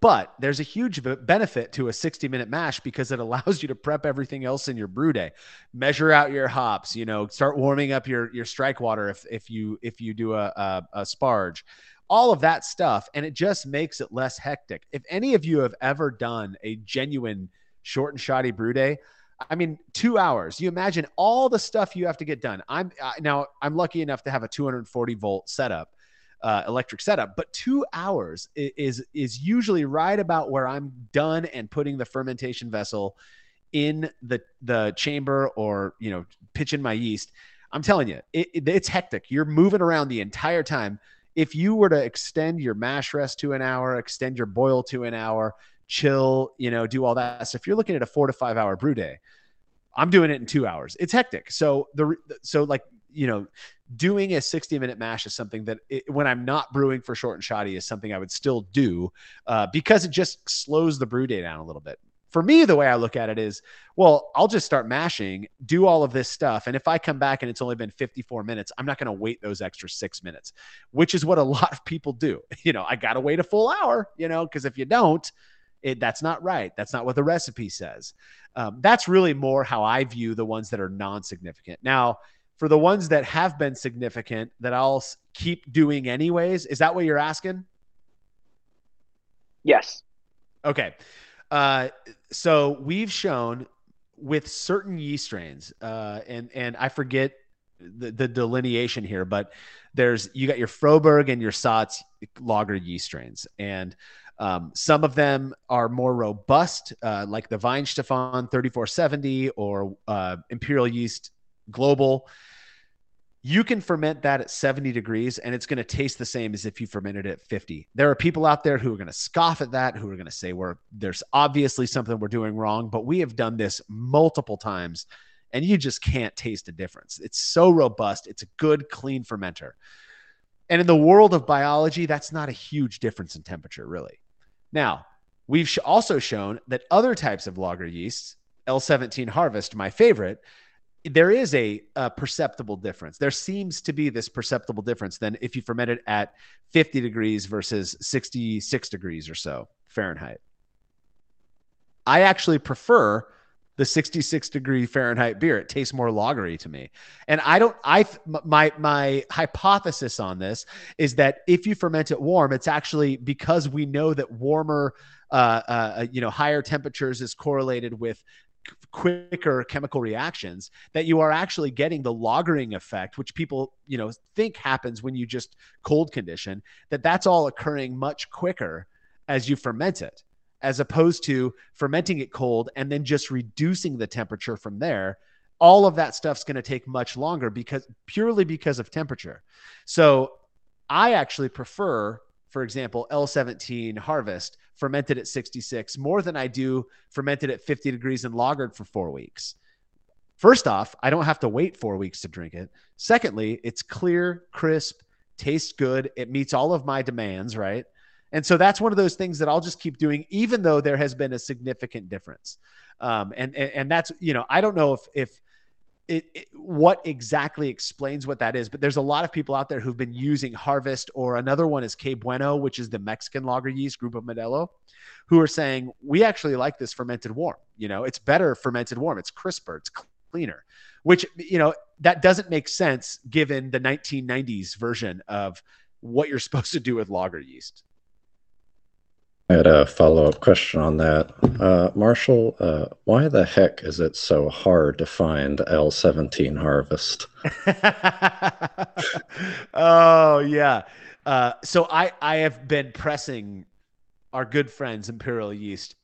S1: But there's a huge benefit to a 60 minute mash because it allows you to prep everything else in your brew day. Measure out your hops, you know, start warming up your your strike water if if you if you do a, a, a sparge. All of that stuff and it just makes it less hectic. If any of you have ever done a genuine short and shoddy brew day, I mean, two hours. You imagine all the stuff you have to get done. I'm now I'm lucky enough to have a 240 volt setup uh, electric setup. But two hours is is usually right about where I'm done and putting the fermentation vessel in the the chamber or you know pitching my yeast. I'm telling you, it, it, it's hectic. You're moving around the entire time. If you were to extend your mash rest to an hour, extend your boil to an hour, chill, you know, do all that So if you're looking at a four to five hour brew day. I'm doing it in two hours. It's hectic. So the so like you know doing a 60 minute mash is something that it, when I'm not brewing for short and shoddy is something I would still do uh, because it just slows the brew day down a little bit. For me, the way I look at it is, well, I'll just start mashing, do all of this stuff. And if I come back and it's only been 54 minutes, I'm not going to wait those extra six minutes, which is what a lot of people do. You know, I got to wait a full hour, you know, because if you don't, it, that's not right. That's not what the recipe says. Um, that's really more how I view the ones that are non significant. Now, for the ones that have been significant that I'll keep doing anyways. Is that what you're asking?
S6: Yes.
S1: Okay. Uh, so we've shown with certain yeast strains, uh, and and I forget the, the delineation here, but there's you got your Frohberg and your Saaz lager yeast strains, and um, some of them are more robust, uh, like the Weihenstephan 3470 or uh, Imperial Yeast Global you can ferment that at 70 degrees and it's going to taste the same as if you fermented it at 50. There are people out there who are going to scoff at that, who are going to say we're there's obviously something we're doing wrong, but we have done this multiple times and you just can't taste a difference. It's so robust, it's a good clean fermenter. And in the world of biology, that's not a huge difference in temperature really. Now, we've also shown that other types of lager yeasts, L17 Harvest, my favorite, there is a, a, perceptible difference. There seems to be this perceptible difference than if you ferment it at 50 degrees versus 66 degrees or so Fahrenheit. I actually prefer the 66 degree Fahrenheit beer. It tastes more lagery to me. And I don't I my my hypothesis on this is that if you ferment it warm, it's actually because we know that warmer uh, uh, you know higher temperatures is correlated with quicker chemical reactions that you are actually getting the lagering effect which people you know think happens when you just cold condition that that's all occurring much quicker as you ferment it as opposed to fermenting it cold and then just reducing the temperature from there all of that stuff's going to take much longer because purely because of temperature. So i actually prefer for example l17 harvest fermented at 66 more than i do fermented at 50 degrees and lagered for four weeks. First off i don't have to wait four weeks to drink it. Secondly it's clear crisp tastes good. It meets all of my demands right and so that's one of those things that I'll just keep doing, even though there has been a significant difference. Um, and, and and that's you know I don't know if if it, it, what exactly explains what that is, but there's a lot of people out there who've been using Harvest or another one is Que Bueno, which is the Mexican lager yeast group of Modelo, who are saying we actually like this fermented warm. You know, it's better fermented warm. It's crisper. It's cleaner. Which you know that doesn't make sense given the 1990s version of what you're supposed to do with lager yeast.
S2: I had a follow up question on that. Uh, Marshall, uh, why the heck is it so hard to find L17 harvest?
S1: oh, yeah. Uh, so I, I have been pressing our good friends, Imperial Yeast.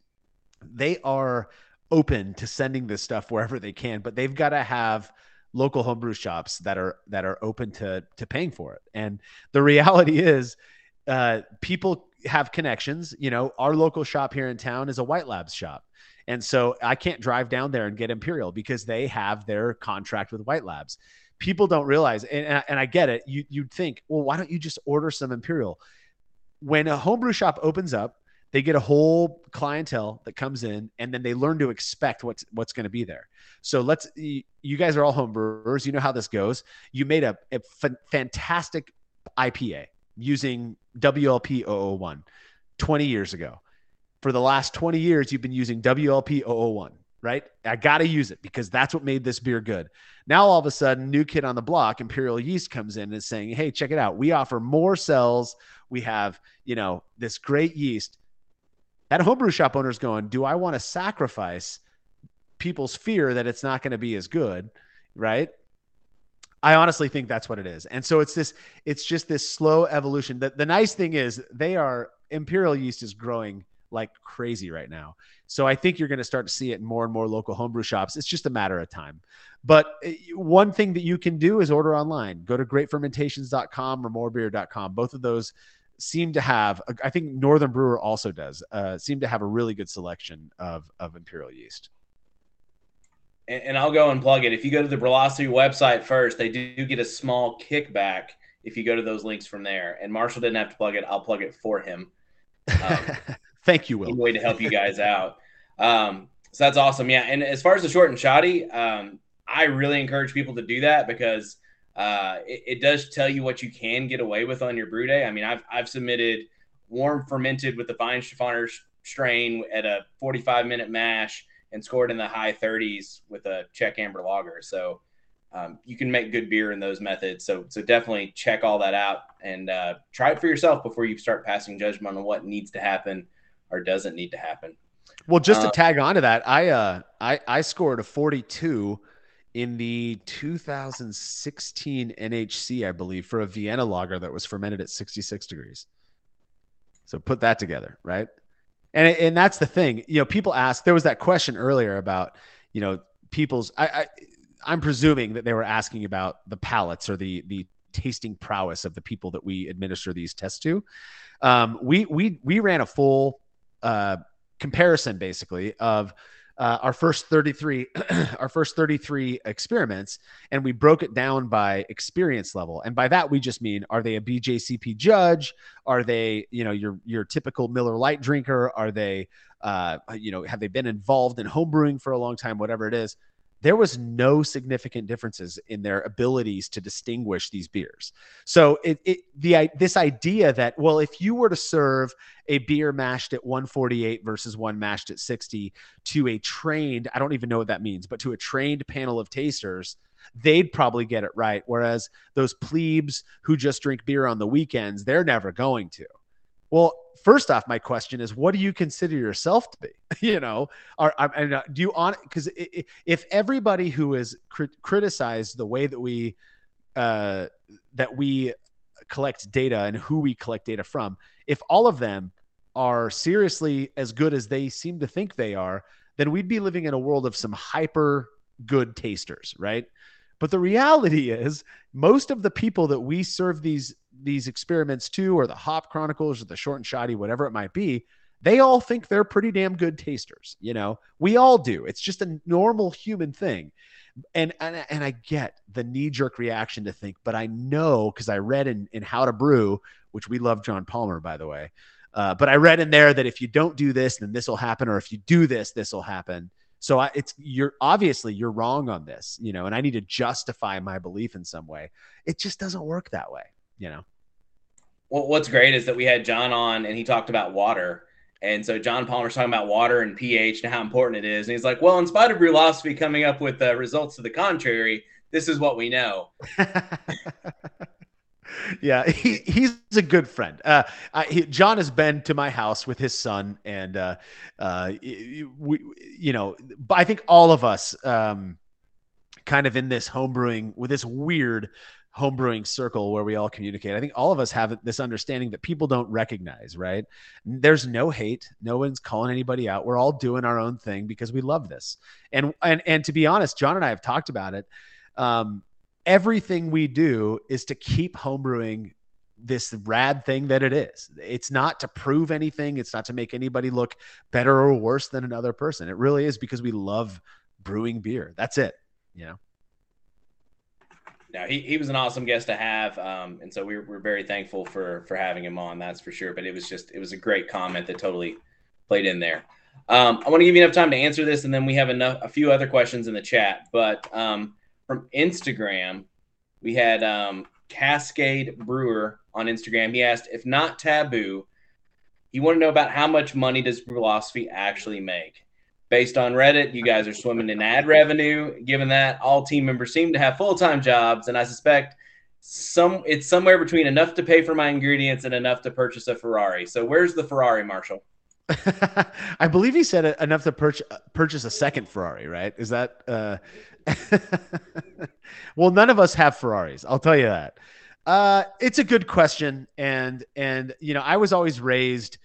S1: They are open to sending this stuff wherever they can, but they've got to have local homebrew shops that are that are open to to paying for it. And the reality is, uh, people have connections. You know, our local shop here in town is a White Labs shop. And so I can't drive down there and get Imperial because they have their contract with White Labs. People don't realize, and, and I get it. You, you'd think, well, why don't you just order some Imperial? When a homebrew shop opens up, they get a whole clientele that comes in and then they learn to expect what's what's going to be there so let's you guys are all homebrewers you know how this goes you made a, a fantastic ipa using WLP 001 20 years ago. For the last 20 years, you've been using WLP 001, right? I got to use it because that's what made this beer good. Now, all of a sudden, new kid on the block, Imperial Yeast comes in and is saying, hey, check it out. We offer more cells. We have, you know, this great yeast. That homebrew shop owner is going, do I want to sacrifice people's fear that it's not going to be as good, right? I honestly think that's what it is. And so it's this, it's just this slow evolution. The, the nice thing is they are imperial yeast is growing like crazy right now. So I think you're going to start to see it in more and more local homebrew shops. It's just a matter of time. But eh, one thing that you can do is order online. Go to greatfermentations.com or morebeer.com. Both of those seem to have I think Northern Brewer also does. Uh, seem to have a really good selection of of imperial yeast
S3: and, and I'll go and plug it. If you go to the Brulosophy website first, they do get a small kickback if you go to those links from there. And Marshall didn't have to plug it; I'll plug it for him.
S1: Um, Thank you, Will.
S3: Way to help you guys out. Um, so that's awesome. Yeah, and as far as the short and shoddy, um, I really encourage people to do that because uh, it, it, does tell you what you can get away with on your brew day. I mean, I've I've submitted warm fermented with the Weihenstephaner strain at a 45 minute mash and scored in the high 30s with a Czech amber lager. So um, you can make good beer in those methods. So so definitely check all that out and uh, try it for yourself before you start passing judgment on what needs to happen or doesn't need to happen.
S1: Well, just to uh, tag on to that, I uh I I scored a 42 in the 2016 NHC, I believe, for a Vienna lager that was fermented at 66 degrees. So put that together, right? And and that's the thing. You know, people ask. There was that question earlier about you know people's. I, I I'm presuming that they were asking about the palates or the the tasting prowess of the people that we administer these tests to. Um, we we we ran a full uh, comparison basically of uh, our first 33 our first 33 experiments and we broke it down by experience level. And by that we just mean are they a bjcp judge? Are they you know your your typical miller Lite drinker? Are they uh, you know have they been involved in homebrewing for a long time? Whatever it is there was no significant differences in their abilities to distinguish these beers. So it, it the this idea that well, if you were to serve a beer mashed at 148 versus one mashed at 60 to a trained, I don't even know what that means, but to a trained panel of tasters, they'd probably get it right. Whereas those plebes who just drink beer on the weekends, they're never going to. Well, first off, my question is, what do you consider yourself to be? you know, are uh, do you on because if everybody who is crit- criticized the way that we uh, that we collect data and who we collect data from, if all of them are seriously as good as they seem to think they are, then we'd be living in a world of some hyper good tasters, right? But the reality is, most of the people that we serve these these experiments to, or the Hop Chronicles, or the Short and Shoddy, whatever it might be, they all think they're pretty damn good tasters. You know, we all do. It's just a normal human thing. And and, and I get the knee jerk reaction to think, but I know because I read in, in How to Brew, which we love John Palmer, by the way. Uh, but I read in there that if you don't do this, then this will happen, or if you do this, this will happen. So I, it's you're obviously you're wrong on this, you know, and I need to justify my belief in some way. It just doesn't work that way, you know.
S3: Well, what's great is that we had John on and he talked about water. And so John Palmer's talking about water and pH and how important it is. And he's like, well, in spite of Brulosophy coming up with uh, results to the contrary, this is what we know.
S1: yeah, he, he's a good friend. Uh, I, he, John has been to my house with his son, and uh, uh, we, you know, I think all of us, um, kind of in this homebrewing with this weird homebrewing circle where we all communicate. I think all of us have this understanding that people don't recognize. Right? There's no hate. No one's calling anybody out. We're all doing our own thing because we love this. And and and to be honest, John and I have talked about it. Um, everything we do is to keep homebrewing this rad thing that it is. It's not to prove anything, it's not to make anybody look better or worse than another person. It really is because we love brewing beer. That's it, you know.
S3: Now he, he was an awesome guest to have, um, and so we're, we're very thankful for for having him on. That's for sure. But it was just it was a great comment that totally played in there. Um, I want to give you enough time to answer this, and then we have enough a few other questions in the chat. But um, from Instagram. We had um, Cascade Brewer on Instagram. He asked, if not taboo, he wanted to know about how much money does Brulosophy actually make. Based on Reddit, you guys are swimming in ad revenue. Given that all team members seem to have full time jobs, and I suspect some it's somewhere between enough to pay for my ingredients and enough to purchase a Ferrari. So where's the Ferrari, Marshall?
S1: I believe he said enough to purchase purchase a second Ferrari, right? Is that uh, well, none of us have Ferraris. I'll tell you that. Uh, it's a good question, and and you know, I was always raised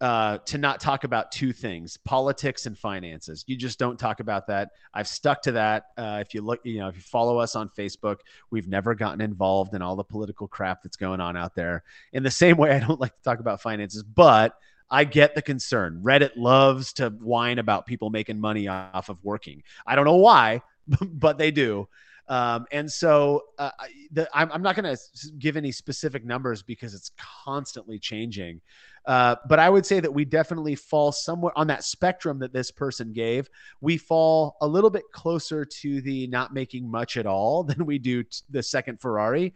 S1: uh, to not talk about two things: politics and finances. You just don't talk about that. I've stuck to that. Uh, if you look, you know, if you follow us on Facebook, we've never gotten involved in all the political crap that's going on out there. In the same way, I don't like to talk about finances, but I get the concern. Reddit loves to whine about people making money off of working. I don't know why. but they do. Um, and so uh, the, I'm, I'm, not going to give any specific numbers because it's constantly changing. Uh, but I would say that we definitely fall somewhere on that spectrum that this person gave. We fall a little bit closer to the not making much at all than we do the second Ferrari.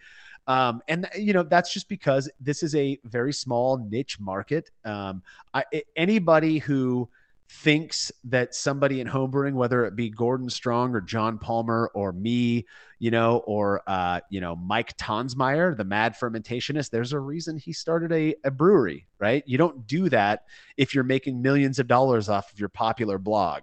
S1: Um, and you know that's just because this is a very small niche market. Um, I, anybody who thinks that somebody in homebrewing, whether it be Gordon Strong or John Palmer or me, you know, or uh, you know Mike Tonsmeire, the mad fermentationist, there's a reason he started a, a brewery, right? You don't do that if you're making millions of dollars off of your popular blog.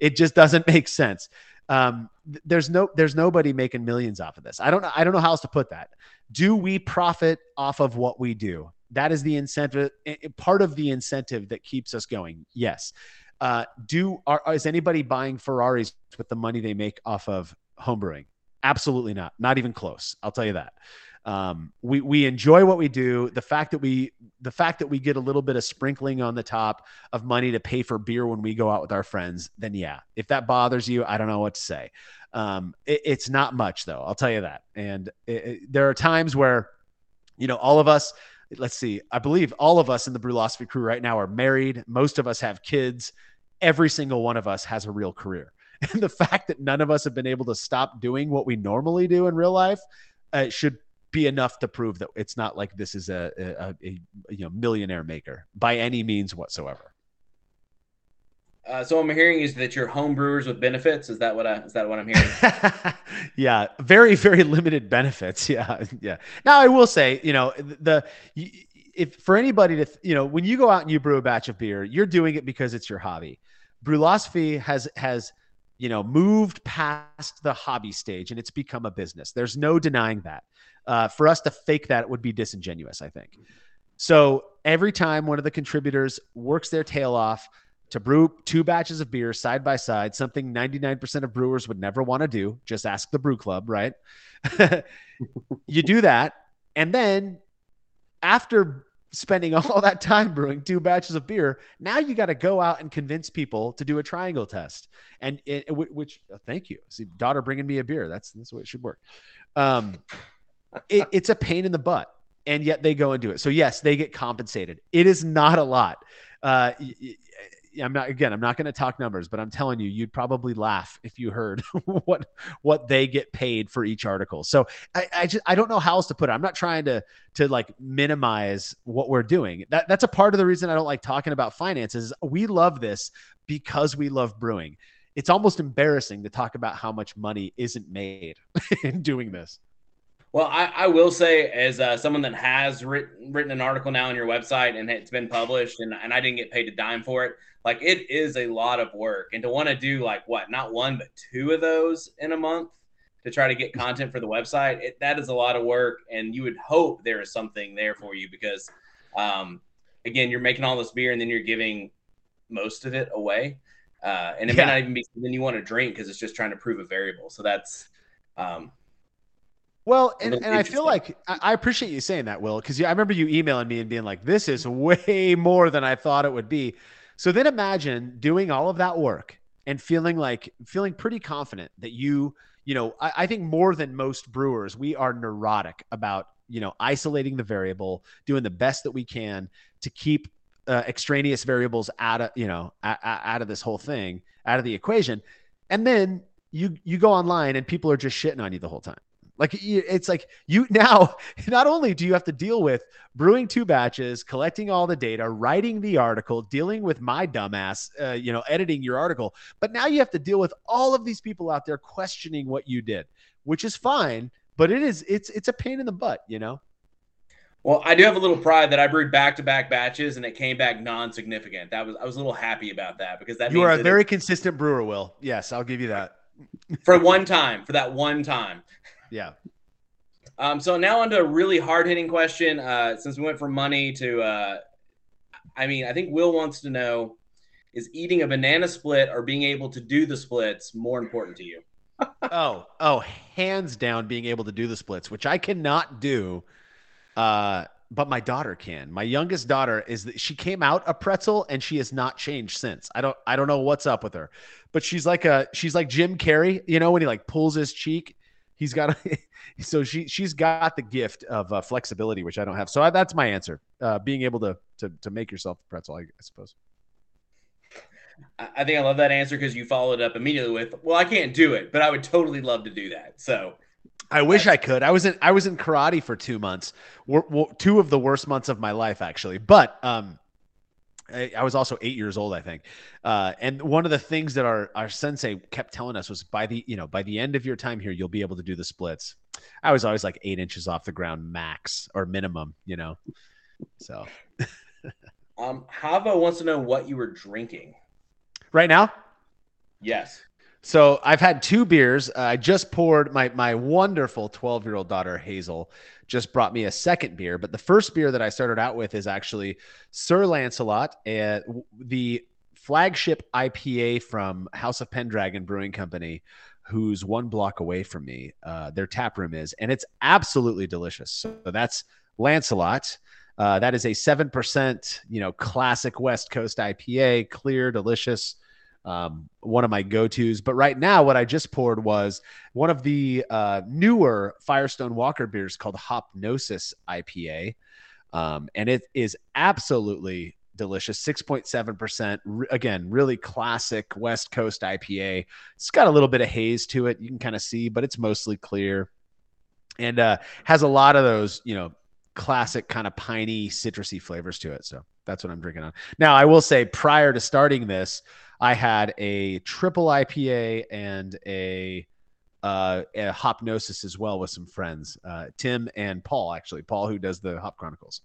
S1: It just doesn't make sense. Um, there's no there's nobody making millions off of this. I don't know I don't know how else to put that. Do we profit off of what we do? That is the incentive, part of the incentive that keeps us going. Yes. Uh, do are, is anybody buying Ferraris with the money they make off of homebrewing? Absolutely not. Not even close. I'll tell you that. Um, we we enjoy what we do. The fact that we the fact that we get a little bit of sprinkling on the top of money to pay for beer when we go out with our friends, then yeah. If that bothers you, I don't know what to say. Um, it, it's not much though. I'll tell you that. And it, it, there are times where, you know, all of us let's see, I believe all of us in the Brulosophy crew right now are married. Most of us have kids. Every single one of us has a real career. And the fact that none of us have been able to stop doing what we normally do in real life uh, should be enough to prove that it's not like this is a, a, a, you know millionaire maker by any means whatsoever.
S3: Uh, so what I'm hearing is that you're home brewers with benefits. Is that what I, is that what I'm hearing?
S1: yeah, very very limited benefits. Yeah, yeah. Now I will say, you know, the if for anybody to you know when you go out and you brew a batch of beer, you're doing it because it's your hobby. Brulosophy has has you know moved past the hobby stage and it's become a business. There's no denying that. Uh, for us to fake that would be disingenuous, I think. So every time one of the contributors works their tail off to brew two batches of beer side by side, something 99% of brewers would never want to do. Just ask the brew club, right? you do that. And then after spending all that time brewing two batches of beer, now you got to go out and convince people to do a triangle test. And it, which, uh, thank you. See, daughter bringing me a beer. That's, that's what it should work. Um, it, it's a pain in the butt and yet they go and do it. So yes, they get compensated. It is not a lot. Uh, I'm not again. I'm not going to talk numbers, but I'm telling you, you'd probably laugh if you heard what what they get paid for each article. So I, I just I don't know how else to put it. I'm not trying to to like minimize what we're doing. That that's a part of the reason I don't like talking about finances. We love this because we love brewing. It's almost embarrassing to talk about how much money isn't made in doing this.
S3: Well, I, I will say, as uh, someone that has written, written an article now on your website and it's been published, and, and I didn't get paid a dime for it, like it is a lot of work. And to want to do like what, not one, but two of those in a month to try to get content for the website, it, that is a lot of work. And you would hope there is something there for you because, um, again, you're making all this beer and then you're giving most of it away. Uh, and it yeah. may not even be something you want to drink because it's just trying to prove a variable. So that's, um,
S1: well, and, and I feel like I appreciate you saying that, Will, because I remember you emailing me and being like, this is way more than I thought it would be. So then imagine doing all of that work and feeling like feeling pretty confident that you, you know, I, I think more than most brewers, we are neurotic about, you know, isolating the variable, doing the best that we can to keep uh, extraneous variables out of, you know, out of this whole thing, out of the equation. And then you you go online and people are just shitting on you the whole time like it's like you now not only do you have to deal with brewing two batches, collecting all the data, writing the article, dealing with my dumbass, uh, you know, editing your article, but now you have to deal with all of these people out there questioning what you did, which is fine, but it is it's it's a pain in the butt, you know.
S3: Well, I do have a little pride that I brewed back to back batches and it came back non significant. That was I was a little happy about that because that
S1: you are a very consistent brewer, Will. Yes, I'll give you that.
S3: for one time, for that one time.
S1: Yeah.
S3: Um, so now onto a really hard hitting question. Uh, since we went from money to, uh, I mean, I think Will wants to know: Is eating a banana split or being able to do the splits more important to you?
S1: oh, oh, hands down, being able to do the splits, which I cannot do. Uh, but my daughter can. My youngest daughter is that she came out a pretzel and she has not changed since. I don't I don't know what's up with her. But she's like a she's like Jim Carrey, you know, when he like pulls his cheek he's got a, so she she's got the gift of uh, flexibility which i don't have so I, that's my answer uh, being able to, to to make yourself a pretzel i, I suppose
S3: i think i love that answer because you followed up immediately with well i can't do it but i would totally love to do that so
S1: I wish I could. I was in I was in karate for two months, two of the worst months of my life, actually. But um, I, was also eight years old, I think. Uh, and one of the things that our our sensei kept telling us was by the you know by the end of your time here, you'll be able to do the splits. I was always like eight inches off the ground max or minimum, you know. So,
S3: um, Hava wants to know what you were drinking
S1: right now.
S3: Yes.
S1: So I've had two beers. Uh, I just poured my my wonderful 12 year old daughter Hazel just brought me a second beer. But the first beer that I started out with is actually Sir Lancelot, uh, the flagship IPA from House of Pendragon Brewing Company, who's one block away from me. Uh, their tap room is, and it's absolutely delicious. So that's Lancelot. Uh, that is a seven percent, you know, classic West Coast IPA, clear, delicious um, one of my go tos. But right now, what I just poured was one of the uh, newer Firestone Walker beers called Hopnosis IPA. Um, and it is absolutely delicious. 6.7% again really classic west coast ipa it's got a little bit of haze to it you can kind of see but it's mostly clear. And uh, has a lot of those you know classic kind of piney citrusy flavors to it. So that's what i'm drinking on. Now i will say prior to starting this I had a triple IPA and a uh, a Hopnosis as well with some friends, uh, Tim and Paul. Actually, Paul who does the Hop Chronicles.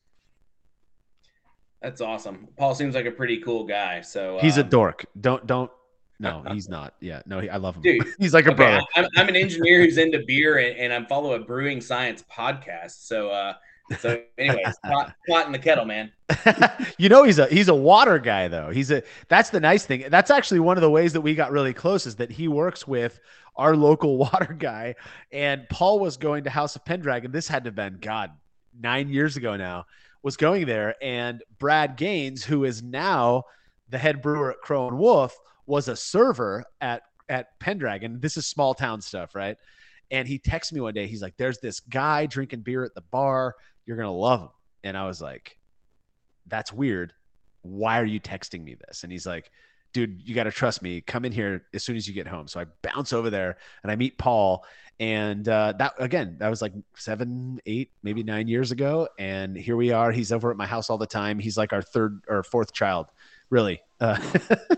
S3: That's awesome. Paul seems like a pretty cool guy. So
S1: He's a
S3: um,
S1: dork. Don't don't. No, he's not. Yeah, no, he, I love him.
S3: Dude,
S1: he's like a
S3: Okay,
S1: brother.
S3: I'm, I'm an engineer who's into beer, and, and I follow a brewing science podcast. So, uh, so anyways, pot, pot in the kettle, man.
S1: you know he's a he's a water guy though. He's a that's the nice thing. That's actually one of the ways that we got really close is that he works with our local water guy. And Paul was going to House of Pendragon. This had to have been God nine years ago now. Was going there, and Brad Gaines, who is now the head brewer at Crow and Wolf, was a server at at Pendragon. This is small town stuff, right? And he texted me one day. He's like, "There's this guy drinking beer at the bar. You're gonna love him." And I was like, that's weird. Why are you texting me this? And he's like, dude, you got to trust me. Come in here as soon as you get home. So I bounce over there and I meet Paul. And uh, that, again, that was like seven, eight, maybe nine years ago. And here we are. He's over at my house all the time. He's like our third or fourth child, really. Uh,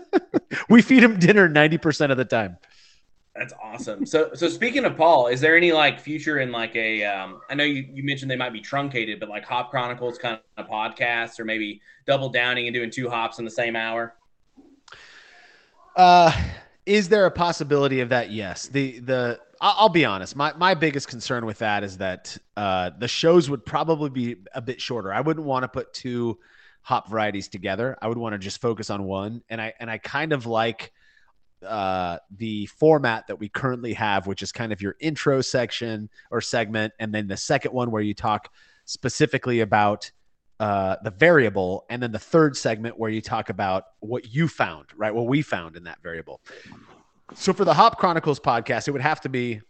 S1: we feed him dinner 90% of the time.
S3: That's awesome. So, so speaking of Paul, is there any like future in like a? Um, I know you, you mentioned they might be truncated, but like Hop Chronicles kind of podcast, or maybe double downing and doing two hops in the same hour.
S1: Uh, is there a possibility of that? Yes. The the I'll, I'll be honest. My my biggest concern with that is that uh, the shows would probably be a bit shorter. I wouldn't want to put two hop varieties together. I would want to just focus on one. And I and I kind of like uh, the format that we currently have, which is kind of your intro section or segment, and then the second one where you talk specifically about uh, the variable, and then the third segment where you talk about what you found, right? What we found in that variable. So for the Hop Chronicles podcast, it would have to be,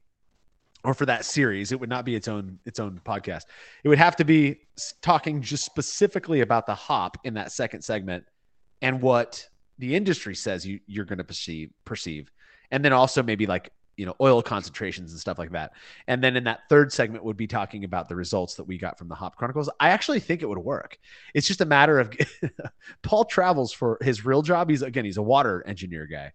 S1: or for that series, it would not be its own its own podcast. It would have to be talking just specifically about the hop in that second segment and what the industry says you you're going to perceive perceive, and then also maybe like you know oil concentrations and stuff like that. And then in that third segment would be talking about the results that we got from the Hop Chronicles. I actually think it would work. It's just a matter of Paul travels for his real job. He's again he's a water engineer guy.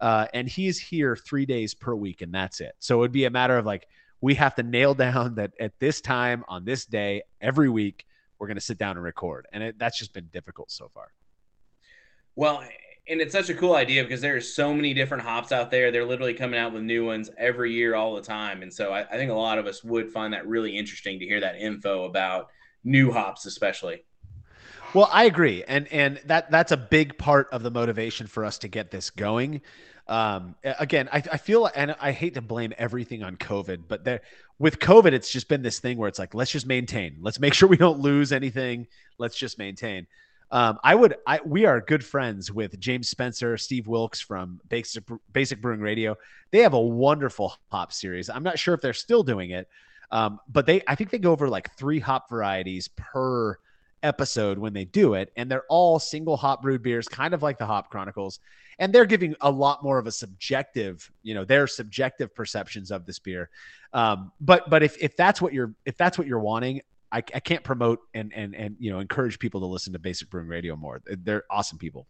S1: Uh, and he's here three days per week, and that's it. So it would be a matter of like we have to nail down that at this time on this day every week we're going to sit down and record, and it, that's just been difficult so far.
S3: Well, and it's such a cool idea because there are so many different hops out there. They're literally coming out with new ones every year, all the time. And so I, I think a lot of us would find that really interesting to hear that info about new hops, especially.
S1: Well, I agree, and and that that's a big part of the motivation for us to get this going. Um, again, I, I feel, and I hate to blame everything on COVID, but there with COVID, it's just been this thing where it's like, let's just maintain, let's make sure we don't lose anything, let's just maintain. Um, I would, I we are good friends with James Spencer, Steve Wilkes from Basic Basic Brewing Radio. They have a wonderful hop series. I'm not sure if they're still doing it, um, but they, I think they go over like three hop varieties per episode when they do it and they're all single hop brewed beers kind of like the hop chronicles and they're giving a lot more of a subjective you know their subjective perceptions of this beer um, but but if, if that's what you're if that's what you're wanting I, I can't promote and and and you know encourage people to listen to basic brewing radio more they're awesome people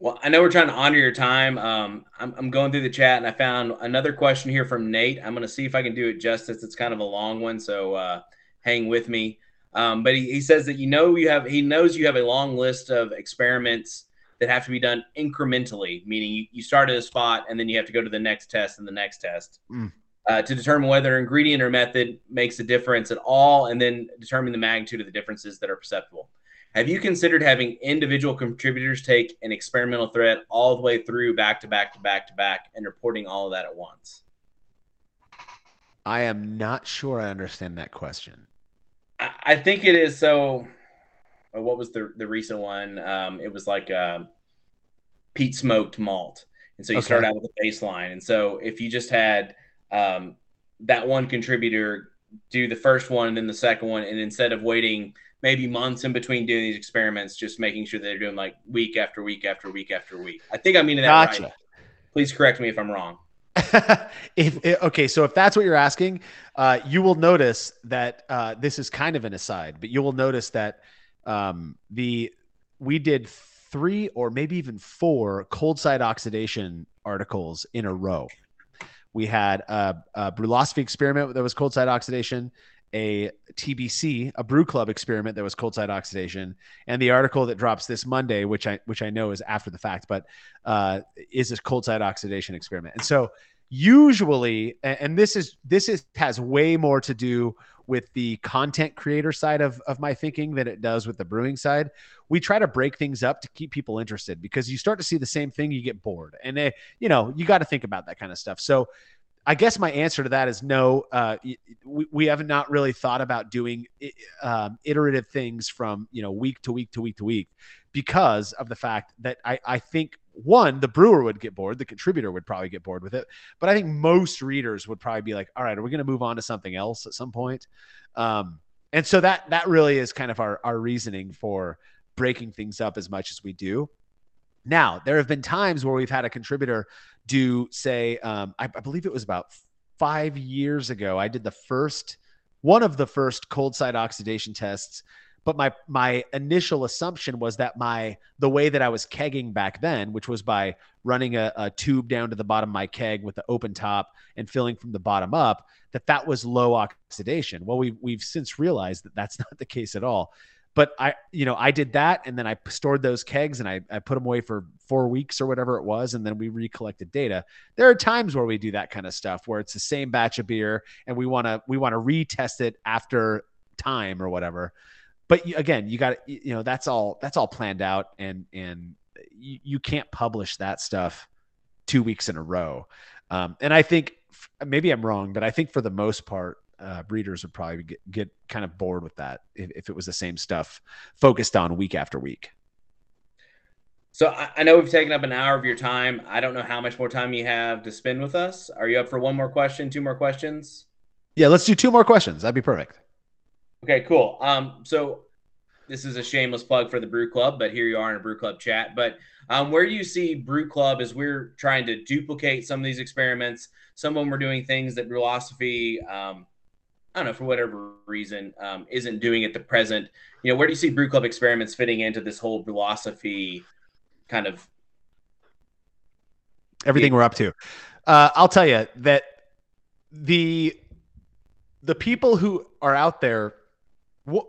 S3: Well, I know we're trying to honor your time. Um, I'm, I'm going through the chat and I found another question here from Nate. I'm going to see if I can do it justice. It's kind of a long one, so uh, hang with me. Um, but he, he says that you know you have he knows you have a long list of experiments that have to be done incrementally, meaning you, you start at a spot and then you have to go to the next test and the next test
S1: Mm.
S3: Uh, to determine whether ingredient or method makes a difference at all, and then determine the magnitude of the differences that are perceptible. Have you considered having individual contributors take an experimental thread all the way through back to back to back to back and reporting all of that at once?
S1: i am not sure i understand that question
S3: I, I think it is so. uh, What was the the recent one? Um, it was like uh, peat smoked malt, and so you
S1: Okay.
S3: start out with a baseline. And so if you just had um, that one contributor do the first one and then the second one, and instead of waiting maybe months in between doing these experiments, just making sure they're doing like week after week after week after week. I think I'm meaning that
S1: gotcha
S3: right. Please correct me if I'm wrong.
S1: if if- okay, so if that's what you're asking, uh, you will notice that uh, this is kind of an aside, but you will notice that um, the we did three or maybe even four cold side oxidation articles in a row. We had a, a Brulosophy experiment that was cold side oxidation, a TBC, a brew club experiment that was cold side oxidation, and the article that drops this Monday, which I which I know is after the fact, but uh, is this cold side oxidation experiment. And so usually, and this is this is has way more to do with the content creator side of, of my thinking than it does with the brewing side. We try to break things up to keep people interested because you start to see the same thing, you get bored. And, uh, you know, you got to think about that kind of stuff. So I guess my answer to that is no. Uh, we, we have not really thought about doing um, iterative things from you know week to week to week to week because of the fact that I, I think one the brewer would get bored, the contributor would probably get bored with it, but I think most readers would probably be like, all right, are we going to move on to something else at some point? Um, and so that that really is kind of our our reasoning for breaking things up as much as we do. Now, there have been times where we've had a contributor do, say, um, I, I believe it was about five years ago. I did the first, one of the first cold side oxidation tests but my my initial assumption was that my the way that I was kegging back then, which was by running a, a, tube down to the bottom of my keg with the open top and filling from the bottom up, that that was low oxidation. Well, we we've since realized that that's not the case at all but I, you know, I did that and then I stored those kegs and I, I put them away for four weeks or whatever it was. And then we recollected data. There are times where we do that kind of stuff where it's the same batch of beer and we want to, we want to retest it after time or whatever. But again, you got, you know, that's all, that's all planned out and, and you, you can't publish that stuff two weeks in a row. Um, and I think maybe I'm wrong, but I think for the most part, uh, breeders would probably get, get kind of bored with that if, if it was the same stuff focused on week after week.
S3: So I, I know we've taken up an hour of your time. I don't know how much more time you have to spend with us. Are you up for one more question, two more questions?
S1: Yeah, let's do two more questions. That'd be perfect.
S3: Okay, cool. Um, so this is a shameless plug for the Brew Club, but here you are in a Brew Club chat. But um, where do you see Brew Club as we're trying to duplicate some of these experiments? Some of them are doing things that Brülosophy um, I don't know, for whatever reason, um, isn't doing at the present. You know, where do you see brew club experiments fitting into this whole philosophy kind of
S1: everything we're up to? Uh, I'll tell you that the the people who are out there.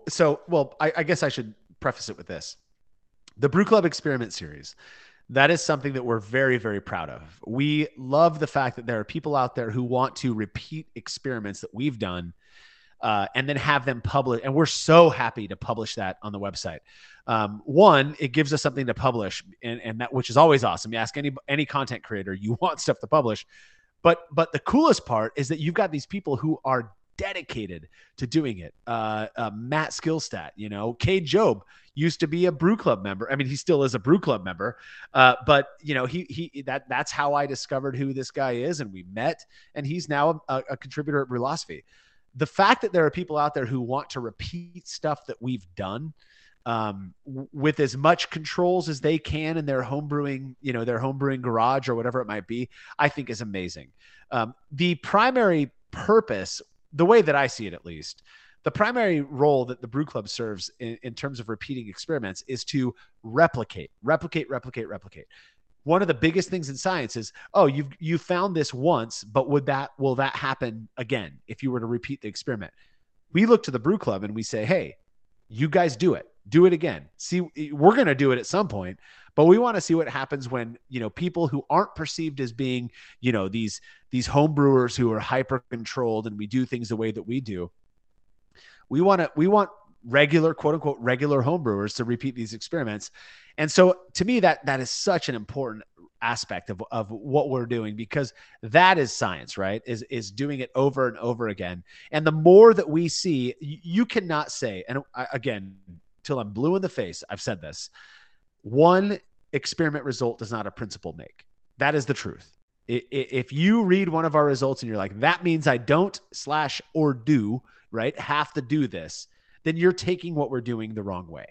S1: So, well, I, I guess I should preface it with this: the Brew Club Experiment Series that is something that we're very very proud of we love the fact that there are people out there who want to repeat experiments that we've done uh, and then have them publish. And we're so happy to publish that on the website. Um, one, it gives us something to publish, and, and that which is always awesome. You ask any any content creator, you want stuff to publish. But but the coolest part is that you've got these people who are dedicated to doing it. Uh, uh, Matt Skillstat, you know, Cade Jobe used to be a Brew Club member. I mean, he still is a Brew Club member, uh, but you know, he he that that's how I discovered who this guy is, and we met, and he's now a, a contributor at Brülosophy the fact that there are people out there who want to repeat stuff that we've done um, with as much controls as they can in their homebrewing, you know, their homebrewing garage or whatever it might be, I think is amazing. Um, the primary purpose, the way that I see it at least, the primary role that the brew club serves in, in terms of repeating experiments is to replicate, replicate, replicate, replicate one of the biggest things in science is oh you've you found this once but would that will that happen again if you were to repeat the experiment? We look to the brew club and we say hey you guys do it. Do it again. See we're going to do it at some point but we want to see what happens when you know people who aren't perceived as being you know these these home brewers who are hyper controlled and we do things the way that we do. We want to we want regular quote unquote regular homebrewers to repeat these experiments. And so to me that that is such an important aspect of, of what we're doing because that is science right? Is is doing it over and over again. And the more that we see you, cannot say and again till i'm blue in the face i've said this one experiment result does not a principle make. That is the truth. If you read one of our results and you're like that means i don't slash or do right have to do this then you're taking what we're doing the wrong way.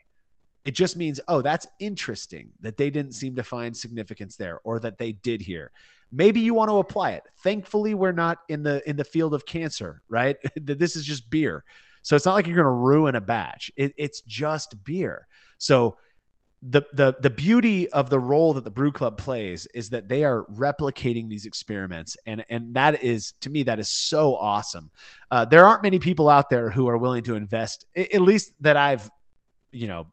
S1: It just means, oh, that's interesting that they didn't seem to find significance there or that they did here. Maybe you want to apply it. Thankfully, we're not in the in the field of cancer, right? this is just beer. So it's not like you're going to ruin a batch. It, it's just beer. So the the the beauty of the role that the brew club plays is that they are replicating these experiments. And and that is to me that is so awesome. Uh, there aren't many people out there who are willing to invest at least that i've you know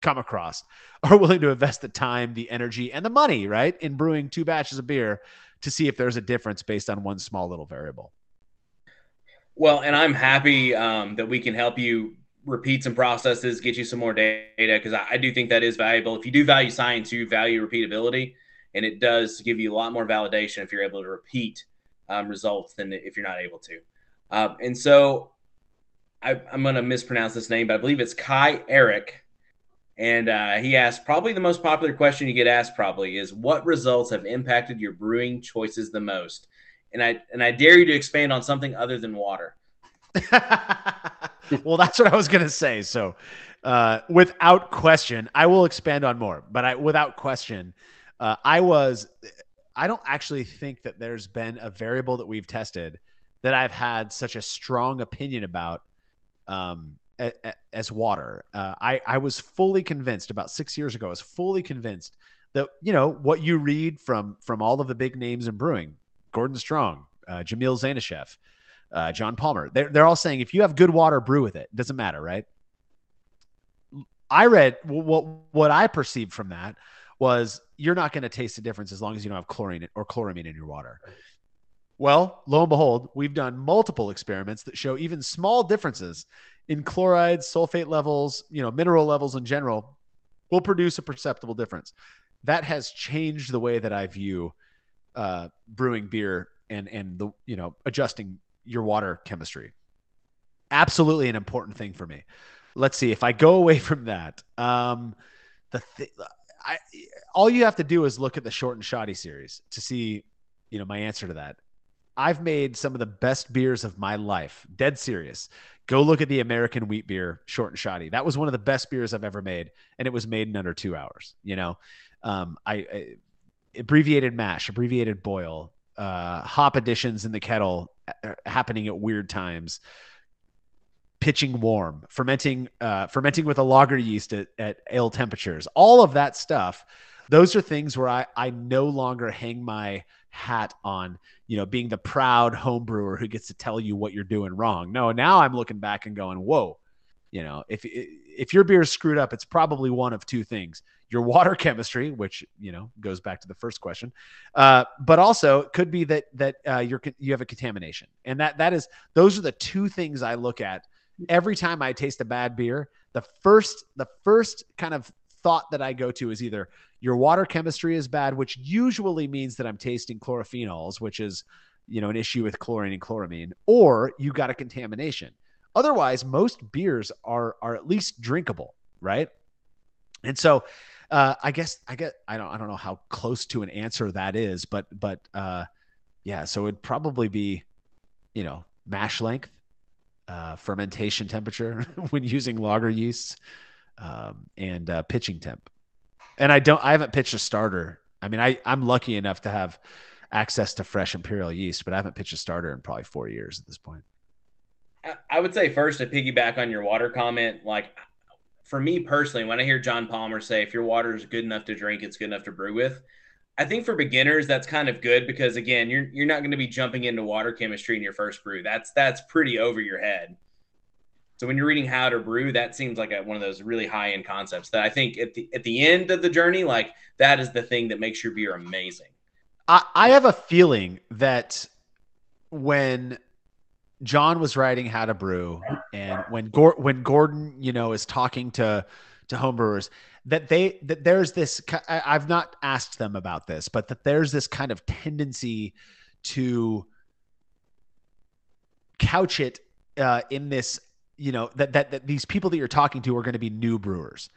S1: come across are willing to invest the time the energy and the money right in brewing two batches of beer to see if there's a difference based on one small little variable.
S3: Well and i'm happy um, that we can help you repeat some processes, get you some more data because I, I, do think that is valuable. If you do value science, you value repeatability, and it does give you a lot more validation if you're able to repeat um, results than if you're not able to. Um, and so I, am going to mispronounce this name, but I believe it's Kai Eric. And uh, he asked probably the most popular question you get asked probably is what results have impacted your brewing choices the most? And I and I dare you to expand on something other than water.
S1: well, that's what I was going to say. So, uh, without question, I will expand on more, but I, without question, uh, I was, I don't actually think that there's been a variable that we've tested that I've had such a strong opinion about um, a, a, as water. Uh, I, I was fully convinced about six years ago, I was fully convinced that, you know, what you read from, from all of the big names in brewing, Gordon Strong, uh, Jamil Zainasheff, uh, John Palmer. They're, they're all saying if you have good water, brew with it. doesn't matter, right? I read what what I perceived from that was you're not going to taste a difference as long as you don't have chlorine or chloramine in your water. Well, lo and behold, we've done multiple experiments that show even small differences in chlorides, sulfate levels, you know, mineral levels in general will produce a perceptible difference. That has changed the way that I view uh, brewing beer and and the you know adjusting your water chemistry. Absolutely an important thing for me. Let's see if I go away from that. Um, the th- I all you have to do is look at the short and shoddy series to see, you know, my answer to that. I've made some of the best beers of my life. Dead serious. Go look at the American wheat beer, short and shoddy. That was one of the best beers I've ever made, and it was made in under two hours. You know, um, I, I abbreviated mash, abbreviated boil, uh, hop additions in the kettle happening at weird times pitching warm fermenting uh, fermenting with a lager yeast at, at ale temperatures all of that stuff. Those are things where I, I no longer hang my hat on you know being the proud home brewer who gets to tell you what you're doing wrong. No now i'm looking back and going whoa you know if if your beer is screwed up it's probably one of two things your water chemistry, which you know goes back to the first question, uh, but also it could be that that uh, you're you have a contamination, and that that is those are the two things I look at every time I taste a bad beer. The first the first kind of thought that I go to is either your water chemistry is bad, which usually means that I'm tasting chlorophenols, which is you know an issue with chlorine and chloramine, or you got a contamination. Otherwise, most beers are are at least drinkable, right? And so uh, I guess I get I don't I don't know how close to an answer that is, but but uh, yeah, so it'd probably be, you know, mash length, uh, fermentation temperature when using lager yeasts, um, and uh, pitching temp. And I don't I haven't pitched a starter. I mean, I I'm lucky enough to have access to fresh imperial yeast, but I haven't pitched a starter in probably four years at this point.
S3: I would say first to piggyback on your water comment, like for me personally, when I hear John Palmer say, if your water is good enough to drink, it's good enough to brew with. I think for beginners, that's kind of good because again, you're you're not going to be jumping into water chemistry in your first brew. That's that's pretty over your head. So when you're reading how to brew, that seems like a, one of those really high end concepts that I think at the at the end of the journey, like that is the thing that makes your beer amazing.
S1: I, I have a feeling that when John was writing How to Brew, and when Gor- when Gordon, you know, is talking to to homebrewers, that they that there's this. I've not asked them about this, but that there's this kind of tendency to couch it uh, in this, you know, that, that that these people that you're talking to are going to be new brewers,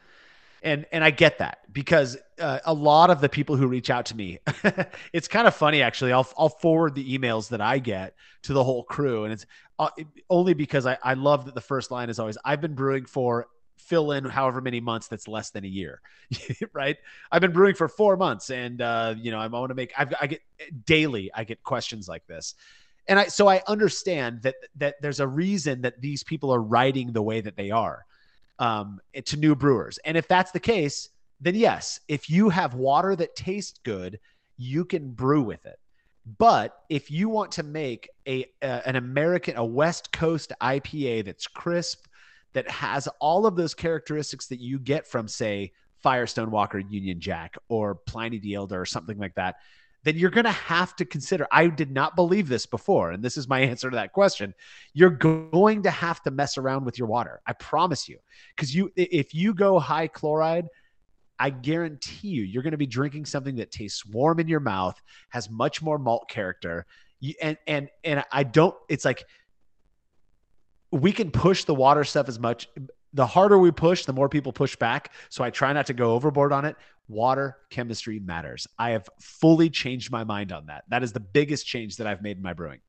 S1: and and I get that because uh, a lot of the people who reach out to me, it's kind of funny actually. I'll I'll forward the emails that I get to the whole crew, and it's uh, only because I I love that the first line is always I've been brewing for fill in however many months that's less than a year right? I've been brewing for four months and uh you know i want to make I've, i get daily i get questions like this. And i so i understand that that there's a reason that these people are writing the way that they are um to new brewers and if that's the case then yes, if you have water that tastes good, you can brew with it. But if you want to make a, a an American a West Coast IPA that's crisp, that has all of those characteristics that you get from say Firestone Walker Union Jack or Pliny the Elder or something like that, then you're going to have to consider. I did not believe this before, and this is my answer to that question. You're going to have to mess around with your water. I promise you, because you if you go high chloride. I guarantee you, you're going to be drinking something that tastes warm in your mouth, has much more malt character, and and and I don't. It's like we can push the water stuff as much. The harder we push, the more people push back. So I try not to go overboard on it. Water chemistry matters. I have fully changed my mind on that. That is the biggest change that I've made in my brewing.